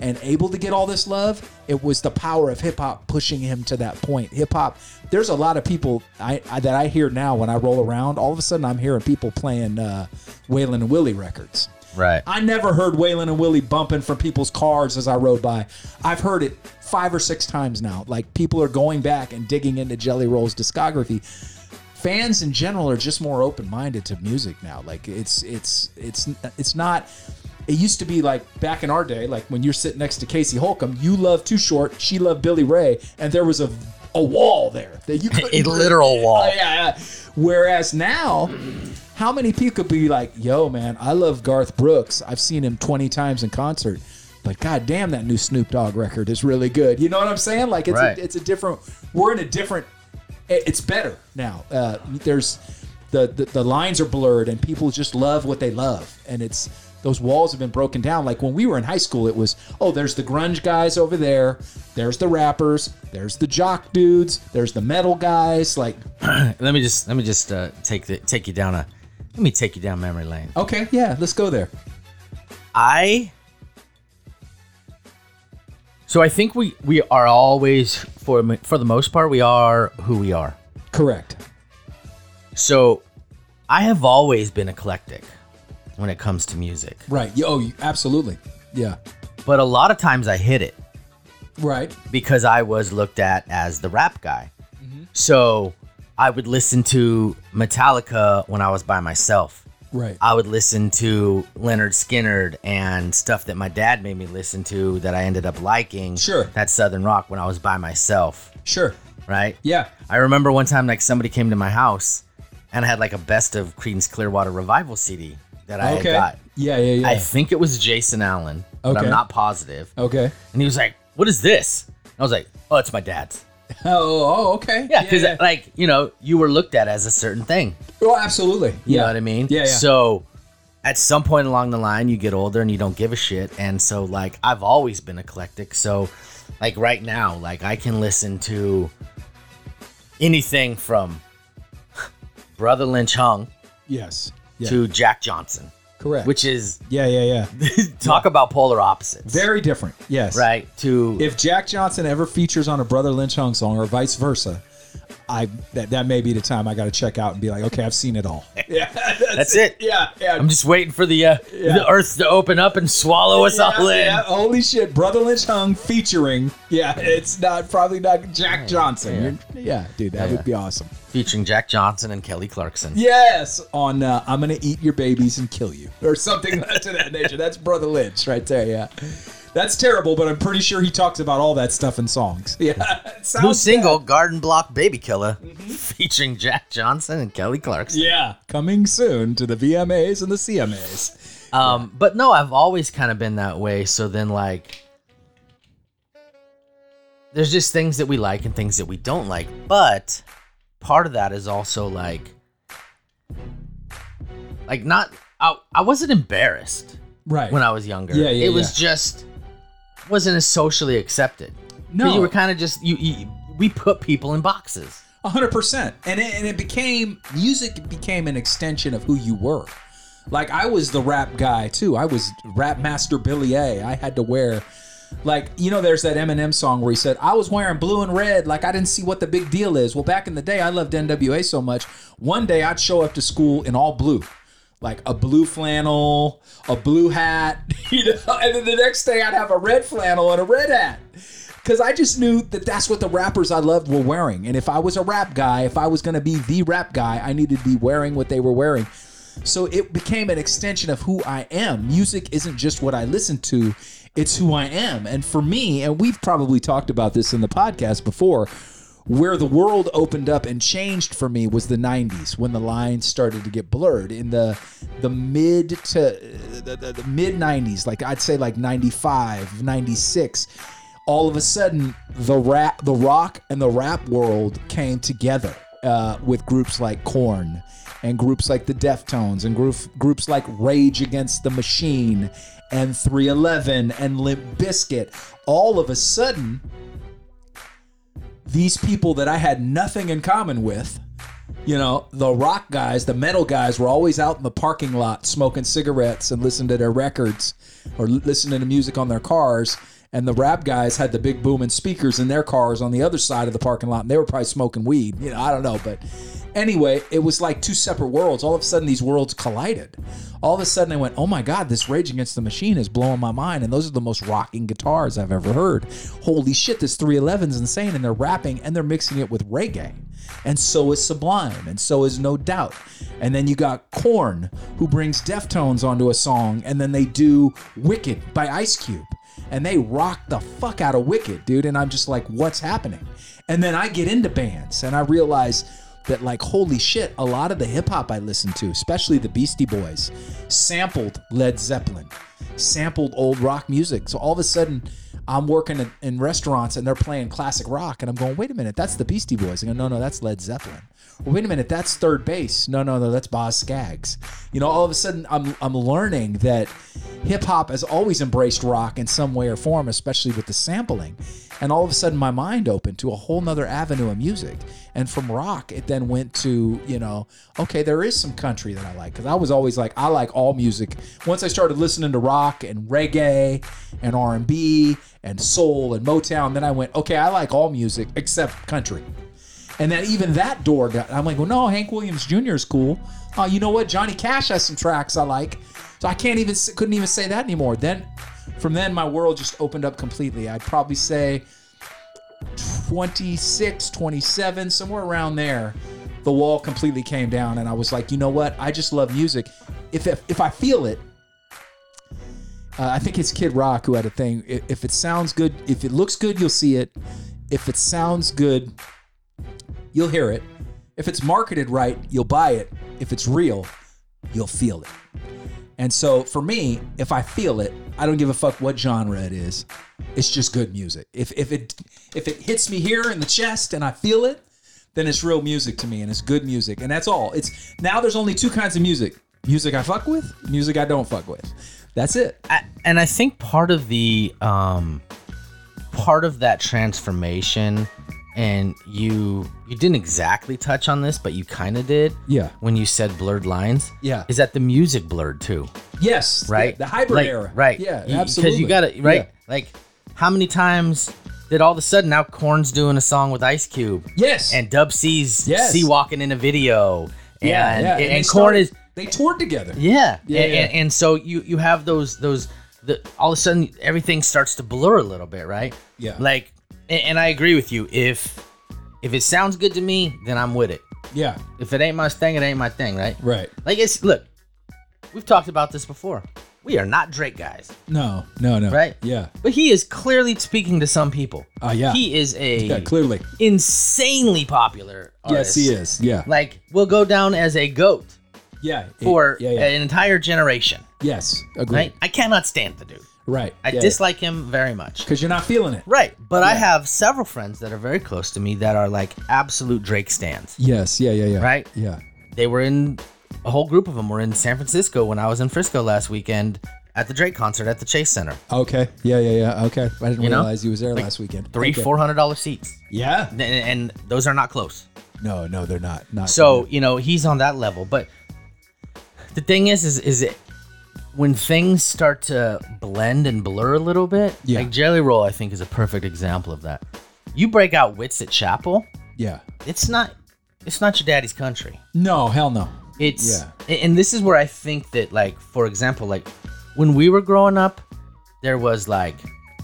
and able to get all this love, it was the power of hip hop pushing him to that point. Hip hop, there's a lot of people I, I that I hear now when I roll around. All of a sudden, I'm hearing people playing uh, Waylon and Willie records. Right. I never heard Waylon and Willie bumping from people's cars as I rode by. I've heard it five or six times now. Like people are going back and digging into Jelly Roll's discography. Fans in general are just more open-minded to music now. Like it's it's it's it's not. It used to be like back in our day, like when you're sitting next to Casey Holcomb, you love Too Short, she loved Billy Ray, and there was a a wall there that you couldn't A literal wall. Oh, yeah, yeah. Whereas now, how many people could be like, "Yo, man, I love Garth Brooks. I've seen him 20 times in concert, but god damn, that new Snoop Dogg record is really good." You know what I'm saying? Like it's Right. a, it's a different. We're in a different. It's better now. Uh, there's the, the the lines are blurred and people just love what they love, and it's those walls have been broken down. Like when we were in high school, it was oh, there's the grunge guys over there, there's the rappers, there's the jock dudes, there's the metal guys. Like let me just let me just uh, take the take you down a let me take you down memory lane. okay, yeah, let's go there. I so I think we we are always for for the most part we are who we are. Correct. So I have always been eclectic when it comes to music, Right. Oh, absolutely. Yeah. but a lot of times I hit it Right. because I was looked at as the rap guy. Mm-hmm. So I would listen to Metallica when I was by myself. Right. I would listen to Lynyrd Skynyrd and stuff that my dad made me listen to that I ended up liking. Sure. That Southern rock when I was by myself, Sure. right? Yeah. I remember one time like somebody came to my house and I had like a best of Creedence Clearwater Revival CD that I okay. had got. Yeah. Yeah. Yeah. I think it was Jason Allen, but Okay. I'm not positive. okay. And he was like, "What is this?" I was like, "Oh, it's my dad's." Oh. Oh. Okay. Yeah, because like you know, you were looked at as a certain thing. oh, absolutely. You yeah. know what I mean? Yeah. Yeah. So at some point along the line, you get older and you don't give a shit. And so like I've always been eclectic. So like right now, like I can listen to anything from Brother Lynch Hung yes. Yeah. to Jack Johnson, Correct. which is Yeah. Yeah. Yeah. talk about polar opposites. Very different. Yes. right to If Jack Johnson ever features on a Brother Lynch Hung song or vice versa, I that, that may be the time I got to check out and be like, okay, I've seen it all. Yeah. That's it. Yeah. Yeah. I'm just waiting for the uh, the earth to open up and swallow us all in. yeah, holy shit, Brother Lynch Hung featuring. Yeah, it's not probably not Jack Johnson. You're- Yeah, dude, that Yeah. would be awesome. Featuring Jack Johnson and Kelly Clarkson. Yes, on uh, I'm gonna eat your babies and kill you, or something to that nature. That's Brother Lynch right there. Yeah, that's terrible, but I'm pretty sure he talks about all that stuff in songs. Yeah, New single, bad. Garden Block Baby Killer, featuring Jack Johnson and Kelly Clarkson. Yeah, coming soon to the VMAs and the CMAs. Um, but no, I've always kind of been that way. So then, like, there's just things that we like and things that we don't like. But part of that is also like, like not. I, I wasn't embarrassed Right. when I was younger. Yeah, yeah, It was just wasn't as socially accepted. No. you were kind of just you, you. We put people in boxes. A hundred percent, and it, and it became music became an extension of who you were. Like I was the rap guy too. I was rap master Billy A. I had to wear, like you know, there's that Eminem song where he said I was wearing blue and red, like I didn't see what the big deal is. Well, back in the day, I loved NWA so much. One day I'd show up to school in all blue. Like a blue flannel, a blue hat, you know, and then the next day I'd have a red flannel and a red hat. Because I just knew that that's what the rappers I loved were wearing. And if I was a rap guy, if I was going to be the rap guy, I needed to be wearing what they were wearing. So it became an extension of who I am. Music isn't just what I listen to, it's who I am. And for me, and we've probably talked about this in the podcast before, where the world opened up and changed for me was the 90s when the lines started to get blurred in the the mid to the, the, the mid 90s like I'd say like 95 96 all of a sudden the rap the rock and the rap world came together uh, with groups like Korn and groups like the Deftones and group, groups like Rage Against the Machine and 311 and Limp Bizkit. All of a sudden these people that I had nothing in common with, you know, the rock guys, the metal guys were always out in the parking lot smoking cigarettes and listening to their records or listening to music on their cars. And the rap guys had the big booming speakers in their cars on the other side of the parking lot, and they were probably smoking weed. You know, I don't know, but anyway, it was like two separate worlds. All of a sudden, these worlds collided. All of a sudden, I went, "Oh my God, this Rage Against the Machine is blowing my mind!" And those are the most rocking guitars I've ever heard. Holy shit, this 311's insane, and they're rapping and they're mixing it with reggae. And so is Sublime, and so is No Doubt. And then you got Korn, who brings Deftones onto a song, and then they do Wicked by Ice Cube and they rock the fuck out of Wicked, dude. And I'm just like, what's happening? And then I get into bands and I realize that, like, holy shit, a lot of the hip hop I listen to, especially the Beastie Boys, sampled Led Zeppelin, sampled old rock music. So all of a sudden, I'm working in, in restaurants and they're playing classic rock, and I'm going, wait a minute, that's the Beastie Boys. I go, no, no, that's Led Zeppelin. Wait a minute, that's 3rd Bass. No, no, no, that's Boz Skaggs. You know, all of a sudden, I'm I'm learning that hip hop has always embraced rock in some way or form, especially with the sampling. And all of a sudden, my mind opened to a whole nother avenue of music. And from rock, it then went to, you know, okay, there is some country that I like. Because I was always like, I like all music. Once I started listening to rock and reggae and R&B and soul and Motown, then I went, okay, I like all music except country. And then even that door got, I'm like, well, no, Hank Williams Jr. is cool. Oh, you know what? Johnny Cash has some tracks I like. So I can't even, couldn't even say that anymore. Then, from then, my world just opened up completely. I'd probably say 26, 27, somewhere around there. The wall completely came down, and I was like, you know what? I just love music. If if, if I feel it, uh, I think it's Kid Rock who had a thing. If, if it sounds good, if it looks good, you'll see it. If it sounds good, you'll hear it. If it's marketed right, you'll buy it. If it's real, you'll feel it. And so for me, if I feel it, I don't give a fuck what genre it is. It's just good music. If if it if it hits me here in the chest and I feel it, then it's real music to me and it's good music. And that's all. It's now there's only two kinds of music. Music I fuck with, music I don't fuck with. That's it. I, and I think part of the um, part of that transformation, and you you didn't exactly touch on this, but you kind of did. Yeah. When you said blurred lines. Yeah. Is that the music blurred too? Yes. Right. The, the hybrid Like, era. Right. Yeah, You- absolutely. you got to right. Yeah. Like, how many times did all of a sudden now Korn's doing a song with Ice Cube Yes. and Dub C's Yes. see walking in a video? yeah, and, yeah. and, and Korn is they toured together. yeah, Yeah, and, yeah. And, and so you you have those those the all of a sudden everything starts to blur a little bit, right? Yeah. Like, and, and I agree with you. If if it sounds good to me, then I'm with it. Yeah. If it ain't my thing, it ain't my thing, right? Right. Like it's look, we've talked about this before. We are not Drake guys, No. No. No. right? Yeah. But he is clearly speaking to some people. Oh yeah. He is a yeah. Clearly. insanely popular artist. Yes, he is. Yeah. Like, will go down as a goat Yeah. for yeah. Yeah. an entire generation. yes. Agree. Right? I cannot stand the dude. Right. I dislike him very much. because you're not feeling it. Right. But I have several friends that are very close to me that are like absolute Drake stands. Yes. Yeah. Yeah. Yeah. Right? Yeah. They were in a whole group of them were in San Francisco when I was in Frisco last weekend at the Drake concert at the Chase Center. Okay. Yeah. Yeah. Yeah. Okay. I didn't You know? realize he was there last weekend. Three, Okay. four hundred dollar seats. Yeah. And, and those are not close. No. No. They're not. Not. So, you know, he's on that level. But the thing is, is is it when things start to blend and blur a little bit, Yeah. like Jelly Roll, I think is a perfect example of that. You break out Whitsitt Chapel, Yeah. it's not it's not your daddy's country. No. Hell no. It's Yeah. and this is where I think that like for example like when we were growing up there was like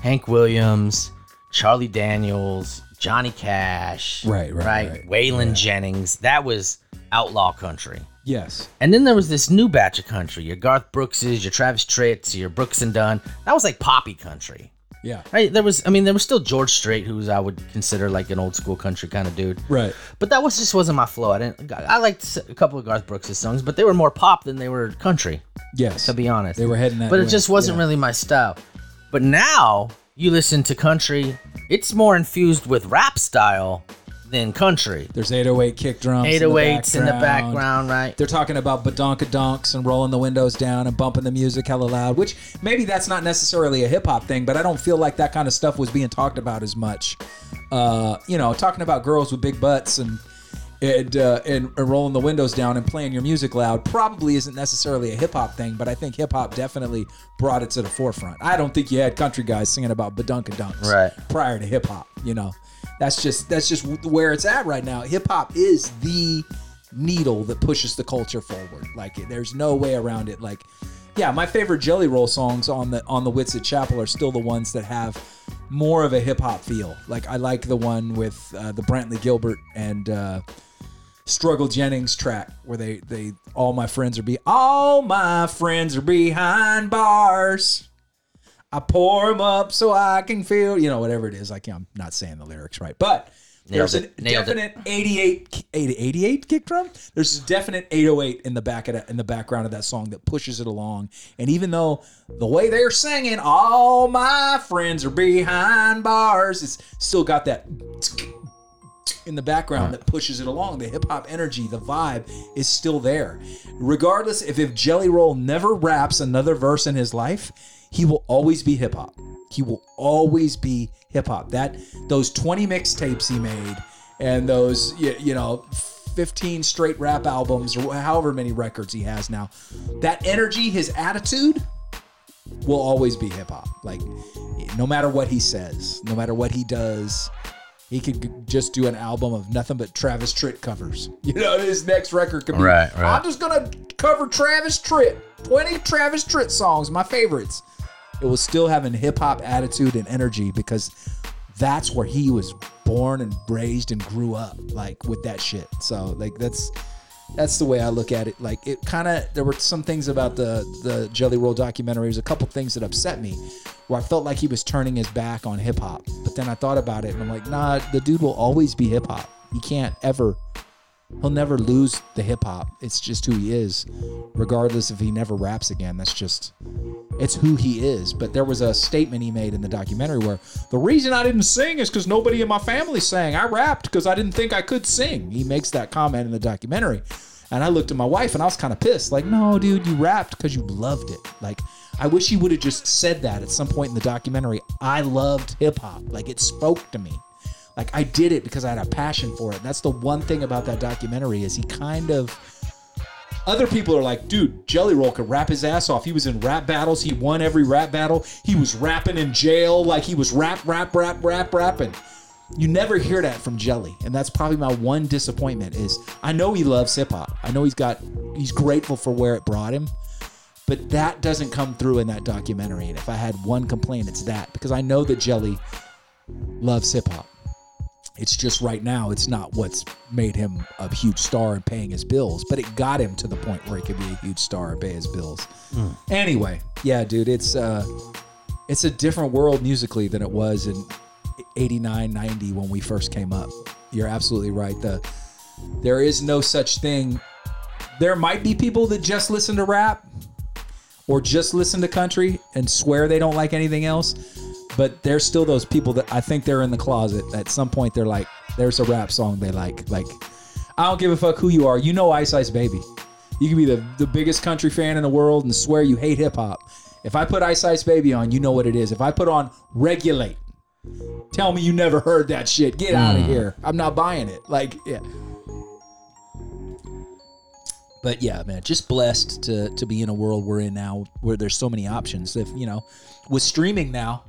Hank Williams, Charlie Daniels, Johnny Cash, Right, right, right. Waylon Jennings. That was outlaw country. Yes. And then there was this new batch of country, your Garth Brookses, your Travis Tritts, your Brooks and Dunn. That was like poppy country. Yeah. Right? There was I mean there was still George Strait who's I would consider like an old school country kind of dude. Right. But that was just wasn't my flow. I didn't. I liked a couple of Garth Brooks' songs, but they were more pop than they were country, Yes. to be honest. They were heading that but it just wasn't yeah. really my style. But now you listen to country, it's more infused with rap style than country. There's 808 kick drums. 808s in the background. background, right? They're talking about badonka donks and rolling the windows down and bumping the music hella loud, which maybe that's not necessarily a hip hop thing, but I don't feel like that kind of stuff was being talked about as much. Uh, you know, talking about girls with big butts and and, uh, and and rolling the windows down and playing your music loud probably isn't necessarily a hip hop thing, but I think hip hop definitely brought it to the forefront. I don't think you had country guys singing about badunkadunks Right. prior to hip hop. You know, that's just that's just where it's at right now. Hip hop is the needle that pushes the culture forward. Like there's no way around it. Like, yeah, my favorite Jelly Roll songs on the on the Whitsitt Chapel are still the ones that have more of a hip hop feel. Like I like the one with uh, the Brantley Gilbert and. Uh, Struggle Jennings track where they they all my friends are be all my friends are behind bars. I pour them up so I can feel you know whatever it is. Like I'm not saying the lyrics right, but Nailed there's it. a Nailed it. definite 88 88 kick drum. There's a definite 808 in the back of that, in the background of that song that pushes it along. And even though the way they're singing, all my friends are behind bars, it's still got that in the background that pushes it along. The hip hop energy, the vibe is still there. Regardless if if Jelly Roll never raps another verse in his life, he will always be hip hop. He will always be hip hop. That those 20 mixtapes he made and those you, you know 15 straight rap albums or however many records he has now. That energy, his attitude will always be hip hop. Like no matter what he says, no matter what he does, he could just do an album of nothing but Travis Tritt covers. You know, his next record could be. Right, right. I'm just gonna cover Travis Tritt. 20 Travis Tritt songs, my favorites. It was still having hip hop attitude and energy because that's where he was born and raised and grew up, like with that shit. So like that's that's the way I look at it. Like it kind of there were some things about the the Jelly Roll documentary. There's a couple things that upset me, where I felt like he was turning his back on hip hop. But then I thought about it and I'm like, nah, the dude will always be hip hop. He can't ever. He'll never lose the hip hop. It's just who he is, regardless if he never raps again. That's just it's who he is. But there was a statement he made in the documentary where the reason I didn't sing is because nobody in my family sang. I rapped because I didn't think I could sing. He makes that comment in the documentary. And I looked at my wife and I was kind of pissed. Like, no, dude, you rapped because you loved it. Like, I wish he would have just said that at some point in the documentary. I loved hip hop. Like, it spoke to me. Like, I did it because I had a passion for it. And that's the one thing about that documentary is he kind of other people are like, dude, Jelly Roll could rap his ass off. He was in rap battles. He won every rap battle. He was rapping in jail. Like he was rap, rap, rap, rap, rapping. You never hear that from Jelly. And that's probably my one disappointment is I know he loves hip hop. I know he's got he's grateful for where it brought him. But that doesn't come through in that documentary. And if I had one complaint, it's that. Because I know that Jelly loves hip hop. It's just right now, it's not what's made him a huge star and paying his bills, but it got him to the point where he could be a huge star and pay his bills. Anyway, yeah, dude, it's uh it's a different world musically than it was in 89, 90 when we first came up. You're absolutely right. The there is no such thing. There might be people that just listen to rap or just listen to country and swear they don't like anything else. But there's still those people that I think they're in the closet. At some point, they're like, there's a rap song they like. Like, I don't give a fuck who you are. You know Ice Ice Baby. You can be the, the biggest country fan in the world and swear you hate hip hop. If I put Ice Ice Baby on, you know what it is. If I put on Regulate, tell me you never heard that shit. Get out of hmm. here. I'm not buying it. Like, yeah. But yeah, man, just blessed to to be in a world we're in now where there's so many options. If you know, with streaming now,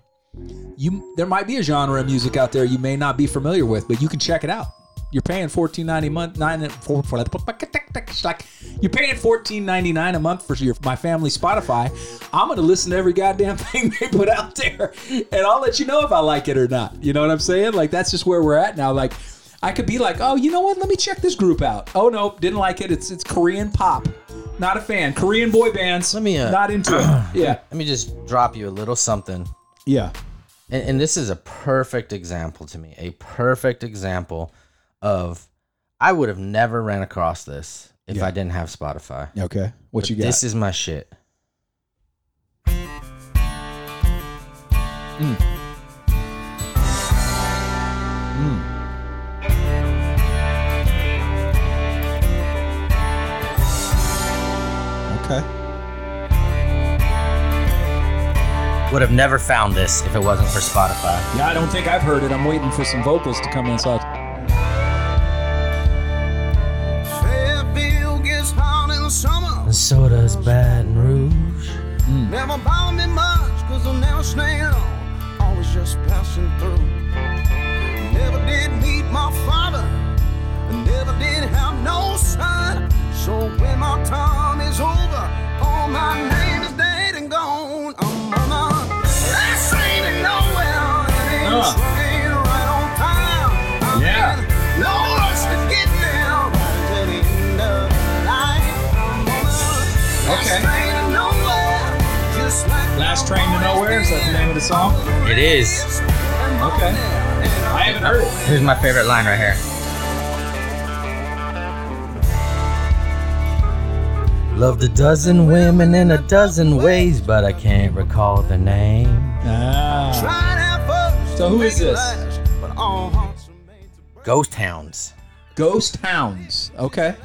you there might be a genre of music out there you may not be familiar with, but you can check it out. You're paying fourteen ninety month nine for, for like you're paying fourteen ninety nine a month for your my family Spotify. I'm gonna listen to every goddamn thing they put out there, and I'll let you know if I like it or not. You know what I'm saying? Like that's just where we're at now. Like I could be like, oh, you know what? Let me check this group out. Oh no, didn't like it. It's it's Korean pop. Not a fan. Korean boy bands. Let me, uh, not into it. Yeah, Let me just drop you a little something. yeah. And, and this is a perfect example to me. A perfect example of I would have never ran across this if Yeah. I didn't have Spotify. Okay, what you got? This is my shit. Mm. Mm. okay. Would have never found this if it wasn't for Spotify. Yeah, I don't think I've heard it. I'm waiting for some vocals to come in. So I- Fairfield gets hot in the summer. And so does Baton Rouge. Hmm. Never bother me much, cause I'm never staying on. Always just passing through. Never did meet my father. Never did have no son. So when my time is over, all my name is Last Train to Nowhere, is that the name of the song? It is. Okay. I haven't heard it. Here's my favorite line right here. Loved a dozen women in a dozen ways, but I can't recall the name. Ah. Trying at first So who is this? last, but all hearts are made to break. Ghost Hounds. Ghost Hounds. Okay.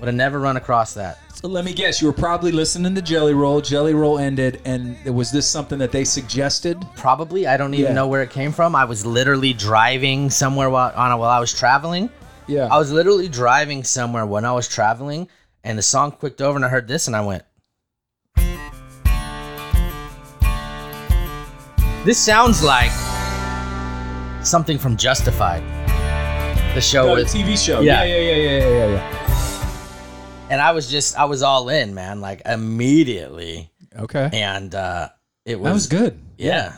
Would have never run across that. So let me guess, you were probably listening to Jelly Roll. Jelly Roll ended, and was this something that they suggested? Probably. I don't even Yeah. know where it came from. I was literally driving somewhere while on a, while I was traveling. Yeah. I was literally driving somewhere when I was traveling, and the song clicked over, and I heard this, and I went. This sounds like something from Justified, the show Oh, the TV show. Yeah. Yeah, yeah, yeah, yeah, yeah, yeah. And I was just I was all in, man, like immediately. Okay. and uh, it was That was good. Yeah,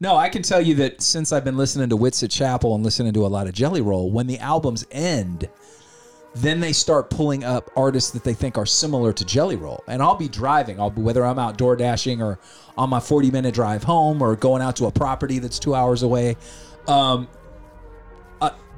No, I can tell you that since I've been listening to Whitsitt Chapel and listening to a lot of Jelly Roll, when the albums end, then they start pulling up artists that they think are similar to Jelly Roll. And I'll be driving, I'll be whether I'm out door dashing or on my 40 minute drive home or going out to a property that's two hours away. Um,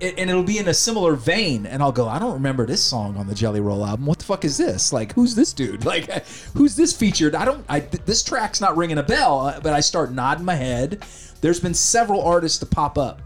uh, and it'll be in a similar vein, and I'll go, I don't remember this song on the Jelly Roll album. What the fuck is this? Like, who's this dude? Like, who's this featured? I don't. I th- this track's not ringing a bell, uh, but I start nodding my head. There's been several artists to pop up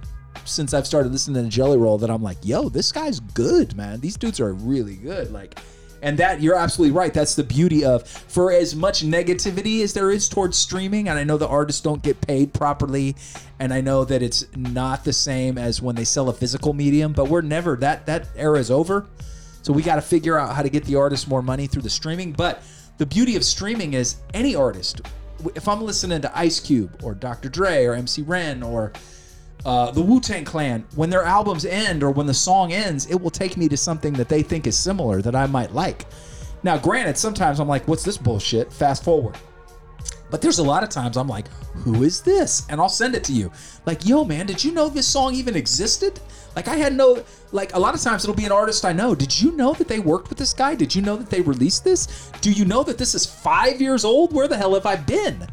since I've started listening to Jelly Roll that I'm like, yo, this guy's good, man. These dudes are really good. Like, and that you're absolutely right. That's the beauty of for as much negativity as there is towards streaming, and I know the artists don't get paid properly, and I know that it's not the same as when they sell a physical medium, but we're never that that era is over. So we got to figure out how to get the artists more money through the streaming. But the beauty of streaming is any artist. If I'm listening to Ice Cube or Dr. Dre or MC Ren or uh, the Wu Tang Clan, when their albums end or when the song ends, it will take me to something that they think is similar that I might like. Now, granted, sometimes I'm like, what's this bullshit? Fast forward. But there's a lot of times I'm like, who is this? And I'll send it to you. Like, yo, man, did you know this song even existed? Like, I had no, like, a lot of times it'll be an artist I know. Did you know that they worked with this guy? Did you know that they released this? Do you know that this is five years old? Where the hell have I been?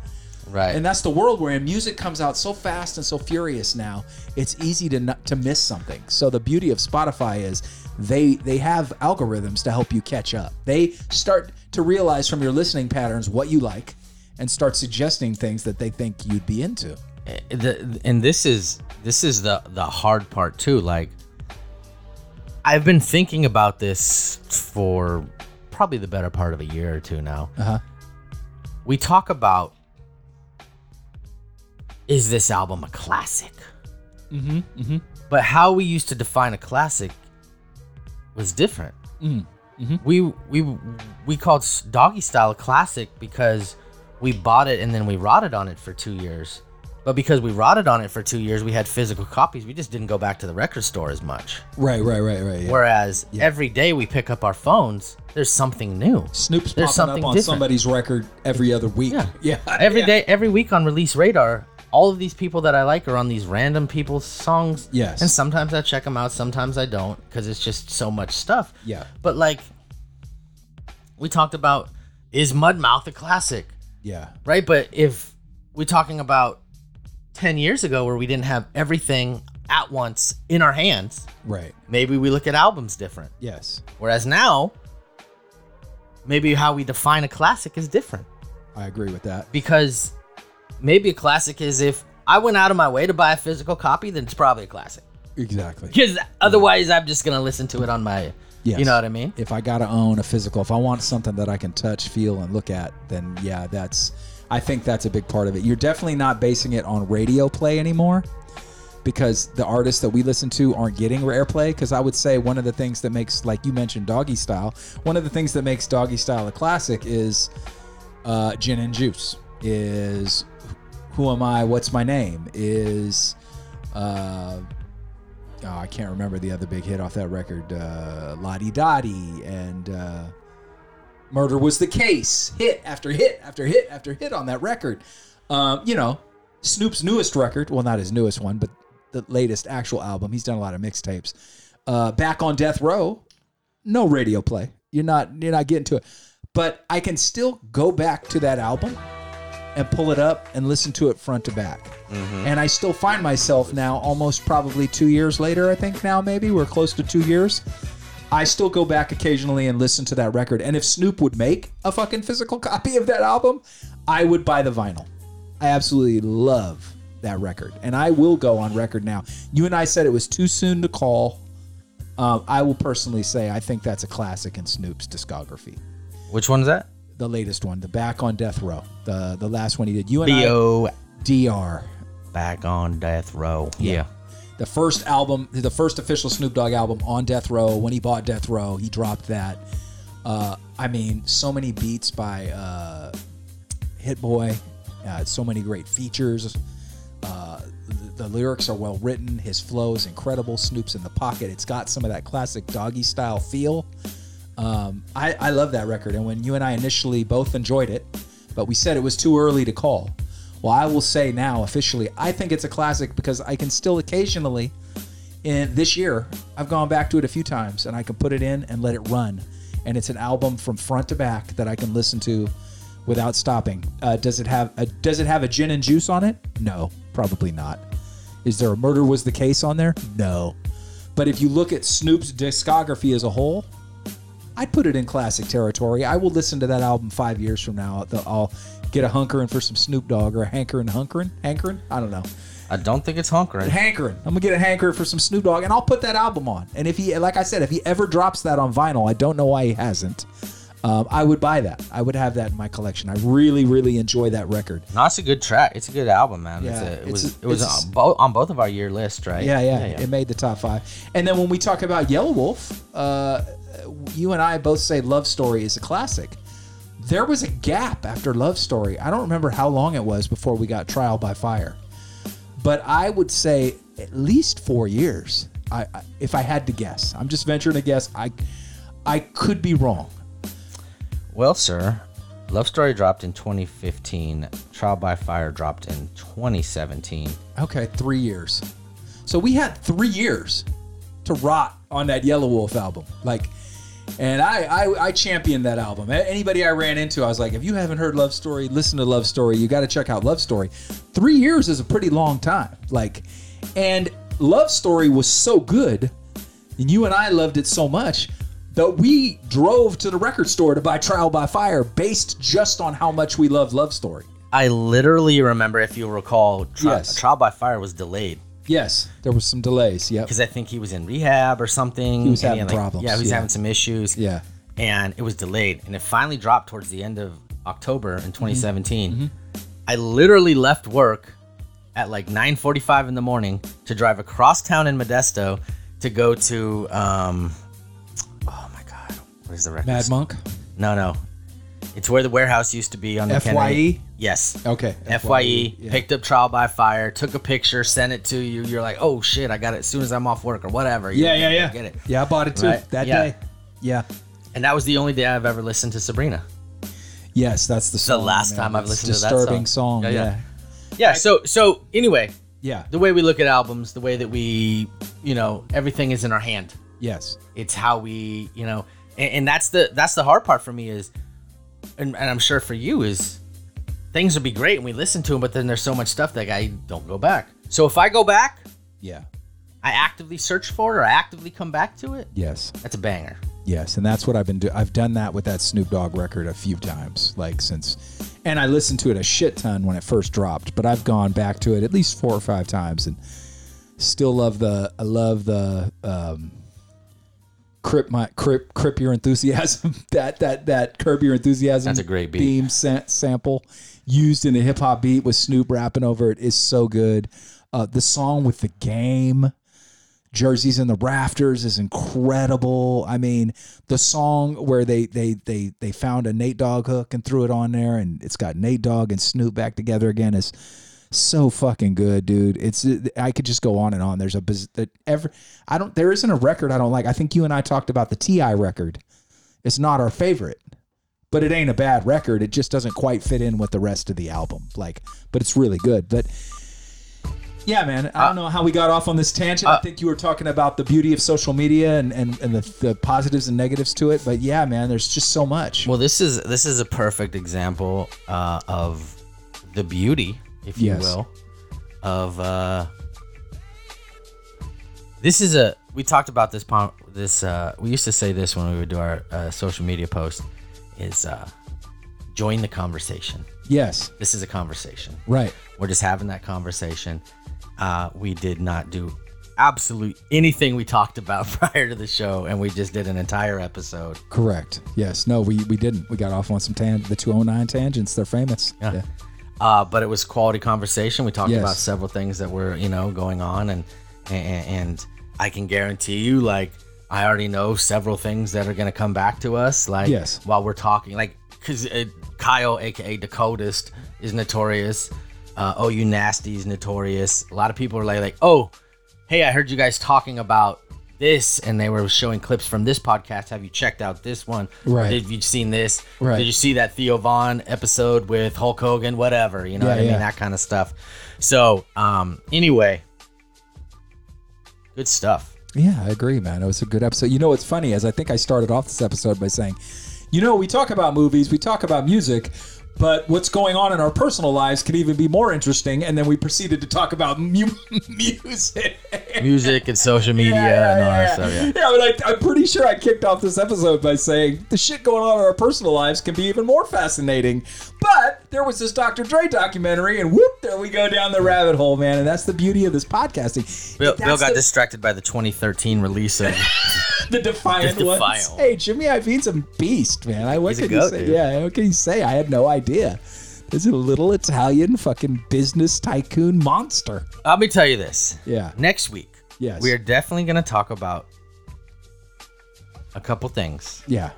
Right. And that's the world we're in. Music comes out so fast and so furious now. It's easy to not, to miss something. So the beauty of Spotify is they they have algorithms to help you catch up. They start to realize from your listening patterns what you like and start suggesting things that they think you'd be into. the, and this is this is the the hard part too like i've been thinking about this for probably the better part of a year or two now Uh-huh. we talk about is this album a classic Mm-hmm. Mm-hmm. but how we used to define a classic was different Mm. Mhm. we we we called doggy style a classic because we bought it and then we rotted on it for two years But because we rotted on it for two years, we had physical copies. We just didn't go back to the record store as much. Right, right, right, right. Yeah. Whereas every day we pick up our phones, there's something new. Snoop's There's popping something up on different. somebody's record every other week. Yeah. yeah. Every yeah. day, every week on Release Radar, all of these people that I like are on these random people's songs. Yes. And sometimes I check them out, sometimes I don't, because it's just so much stuff. Yeah. But like, we talked about, is Mudmouth a classic? Yeah. right? But if we're talking about 10 years ago where we didn't have everything at once in our hands, Right. maybe we look at albums different. Yes. Whereas now, maybe how we define a classic is different I agree with that. because maybe a classic is if I went out of my way to buy a physical copy, then it's probably a classic. Exactly. Because otherwise, I'm just going to listen to it on my, Yes. you know what I mean? If I gotta own a physical, if I want something that I can touch, feel, and look at, then yeah, that's. I think that's a big part of it. You're definitely not basing it on radio play anymore, because the artists that we listen to aren't getting airplay. Because I would say one of the things that makes, like you mentioned, Doggy Style. One of the things that makes Doggy Style a classic is uh, Gin and Juice. Is Who Am I? What's My Name? Is uh, oh, I can't remember the other big hit off that record. Uh, Lodi Dodi and uh, Murder Was the Case. Hit after hit after hit after hit on that record. Um, you know, Snoop's newest record. Well, not his newest one, but the latest actual album. He's done a lot of mixtapes. Uh, Back on Death Row. No radio play. You're not. You're not getting to it. But I can still go back to that album and pull it up and listen to it front to back. And I still find myself now, almost probably two years later, I think now maybe we're close to two years. I still go back occasionally and listen to that record. And if Snoop would make a fucking physical copy of that album, I would buy the vinyl. I absolutely love that record. And I will go on record now. You and I said it was too soon to call. Um, I will personally say I think that's a classic in Snoop's discography. Which one's that? The latest one, the Back on Death Row, the the last one he did. You and I, Dr. Back on Death Row. Yeah. the first album, the first official Snoop Dogg album on Death Row. When he bought Death Row, he dropped that. Uh, I mean, so many beats by uh, Hit Boy, uh, so many great features. Uh, the, the lyrics are well written. His flow is incredible. Snoop's in the pocket. It's got some of that classic doggy style feel. Um, I, I love that record. And when you and I initially both enjoyed it, but we said it was too early to call. Well, I will say now officially, I think it's a classic because I can still occasionally, in this year, I've gone back to it a few times and I can put it in and let it run. And it's an album from front to back that I can listen to without stopping. Uh, does it have a Does it have a gin and juice on it? No, probably not. Is there a murder was the case on there? No. But if you look at Snoop's discography as a whole, I'd put it in classic territory. I will listen to that album five years from now. I'll- get a hunkering for some Snoop Dogg or a hankering, hunkering, hankering. I don't know, I don't think it's hunkering. hankering. I'm gonna get a hankering for some Snoop Dogg, and I'll put that album on. And if he, like I said, if he ever drops that on vinyl, I don't know why he hasn't. Um, I would buy that. I would have that in my collection. I really, really enjoy that record. No, it's a good track. It's a good album, man. Yeah, it's a, it it's was a- it was on, bo- on both of our year lists, right? Yeah, yeah, it made the top five. And then when we talk about Yelawolf, uh, you and I both say Love Story is a classic. There was a gap after Love Story. I don't remember how long it was before we got Trial by Fire, but I would say at least four years. I, I if I had to guess, I'm just venturing a guess. I I could be wrong. Well, sir, Love Story dropped in 2015. Trial by Fire dropped in 2017. Okay, three years. So we had three years to rot on that Yelawolf album. Like, and I, I, I championed that album. Anybody I ran into, I was like, if you haven't heard Love Story, listen to Love Story. You got to check out Love Story. Three years is a pretty long time. Like, and Love Story was so good, and you and I loved it so much that we drove to the record store to buy Trial by Fire based just on how much we loved Love Story. I literally remember, if you recall, tri- Yes. Trial by Fire was delayed Yes, there was some delays. Yeah, because I think he was in rehab or something. He was having problems, Yeah, he was yeah. having some issues. Yeah. and it was delayed and it finally dropped towards the end of october in 2017 i literally left work at like 9.45 in the morning to drive across town in modesto to go to um oh my god what is the record Mad Monk. no no It's where the warehouse used to be on the FYE? Kennedy. Yes. Okay. Fye, yeah. picked up trial by fire, took a picture, sent it to you. You're like, oh shit, I got it as soon as I'm off work or whatever. You Yeah, yeah, yeah. Get it. Yeah, I bought it too Right? that Yeah. day. Yeah. And that was the only day I've ever listened to Sabrina. Yes, that's the the last man. time I've listened to that disturbing song. song. Yeah, Yeah, yeah. yeah. Yeah. So so anyway, Yeah. the way we look at albums, the way that we, you know, everything is in our hand. Yes. It's how we, you know, and, and that's the that's the hard part for me is, and, and I'm sure for you is, things would be great and we listen to them, but then there's so much stuff that I don't go back. So if I go back, Yeah. I actively search for it or I actively come back to it. Yes. That's a banger. Yes, and that's what I've been doing. I've done that with that Snoop Dogg record a few times, like since, and I listened to it a shit ton when it first dropped. But I've gone back to it at least four or five times, and still love the. I love the. Um, Crip my crip crip your enthusiasm that that that curb your enthusiasm That's a great beat. theme sa- sample used in a hip hop beat with Snoop rapping over it is so good. Uh, the song with the game jerseys in the rafters is incredible. I mean, the song where they they they they found a Nate Dogg hook and threw it on there, and it's got Nate Dogg and Snoop back together again is so fucking good, dude. It's I could just go on and on. There's a biz- that ever I don't there isn't a record I don't like. I think you and I talked about the Ti record. It's not our favorite. But it ain't a bad record. It just doesn't quite fit in with the rest of the album. Like, but it's really good. But yeah, man. I don't know how we got off on this tangent. I think you were talking about the beauty of social media and, and, and the, the positives and negatives to it. But yeah, man, there's just so much. Well, this is this is a perfect example uh, of the beauty, if you Yes. will, of uh, this is a. We talked about this. This uh, we used to say this when we would do our uh, social media post. Is uh, join the conversation. yes, This is a conversation. right. We're just having that conversation. Uh, we did not do absolute anything we talked about prior to the show, and we just did an entire episode. Correct. Yes. No, we, we didn't. We got off on some tan- the 209 tangents. They're famous. Yeah. Uh, but it was quality conversation. We talked Yes. about several things that were, you know, going on, and, and and I can guarantee you, like, I already know several things that are gonna come back to us, like, Yes. while we're talking, like, because uh, Kyle, aka Dakotist, is notorious. Uh, oh, you nasty is notorious. A lot of people are like, like, oh, hey, I heard you guys talking about this, and they were showing clips from this podcast. Have you checked out this one? Right. Have you seen this? Right. Did you see that Theo Von episode with Hulk Hogan? Whatever, you know Yeah, what I mean? That kind of stuff. So, um, anyway, good stuff. Yeah, I agree, man. It was a good episode. You know what's funny is I think I started off this episode by saying, you know, we talk about movies, we talk about music, but what's going on in our personal lives could even be more interesting. And then we proceeded to talk about mu- music. Music and social media Yeah, and all yeah, that stuff. Yeah. Yeah, but I, I'm pretty sure I kicked off this episode by saying the shit going on in our personal lives can be even more fascinating. But there was this Dr. Dre documentary, and whoop, there we go down the rabbit hole, man. And that's the beauty of this podcasting. Bill, Bill got the, distracted by the 2013 release of. the defiant The ones. Defiant. Hey, Jimmy Iovine's a beast, man. I, what He's can you say? dude. Yeah, what can you say? I had no idea. This is a little Italian fucking business tycoon monster. Let me tell you this. Yeah. Next week, Yes. we are definitely going to talk about a couple things. Yeah.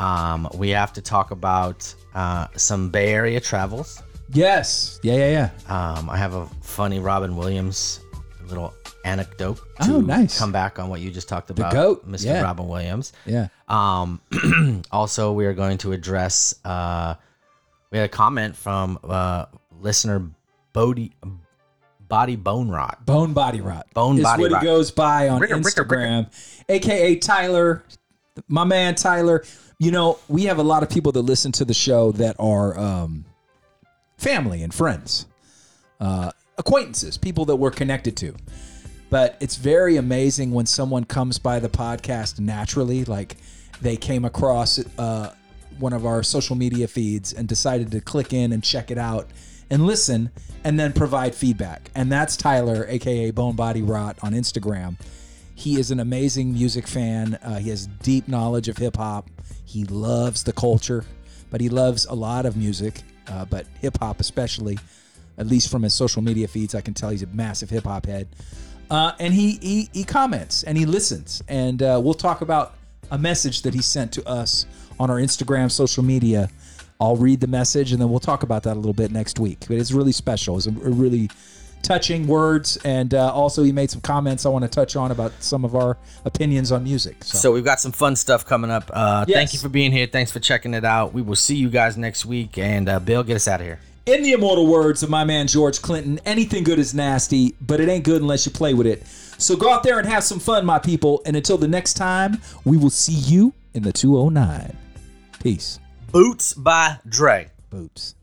Um, we have to talk about uh, some Bay Area travels. Yes. Yeah, yeah, yeah. Um, I have a funny Robin Williams little anecdote to Oh, nice. come back on what you just talked about, goat, Mr. yeah. Robin Williams. Yeah. Um, also, we are going to address. Uh, we had a comment from uh, listener Bodie Body Bone Rot. Bone body rot. Bone is body what rot. he goes by on Ricker, ricker, ricker. Instagram, aka Tyler, my man Tyler. You know, we have a lot of people that listen to the show that are um, family and friends, uh, acquaintances, people that we're connected to. But it's very amazing when someone comes by the podcast naturally, like they came across uh, one of our social media feeds and decided to click in and check it out and listen and then provide feedback. And that's Tyler, aka Bone Body Rot, on Instagram. He is an amazing music fan. Uh, he has deep knowledge of hip hop. He loves the culture, but he loves a lot of music, uh, but hip hop especially. At least from his social media feeds, I can tell he's a massive hip hop head. Uh, and he, he he comments and he listens, and uh, we'll talk about a message that he sent to us on our Instagram social media I'll read the message and then we'll talk about that a little bit next week. But it's really special. It's a, really touching words, and uh, also he made some comments I want to touch on about some of our opinions on music. So, So we've got some fun stuff coming up. Uh, Thank you for being here. Thanks for checking it out. We will see you guys next week. And uh, Bill, get us out of here. in the immortal words of my man George Clinton, anything good is nasty, but it ain't good unless you play with it. So go out there and have some fun, my people. And until the next time, we will see you in the 209. Peace. Boots by Dre. Boots.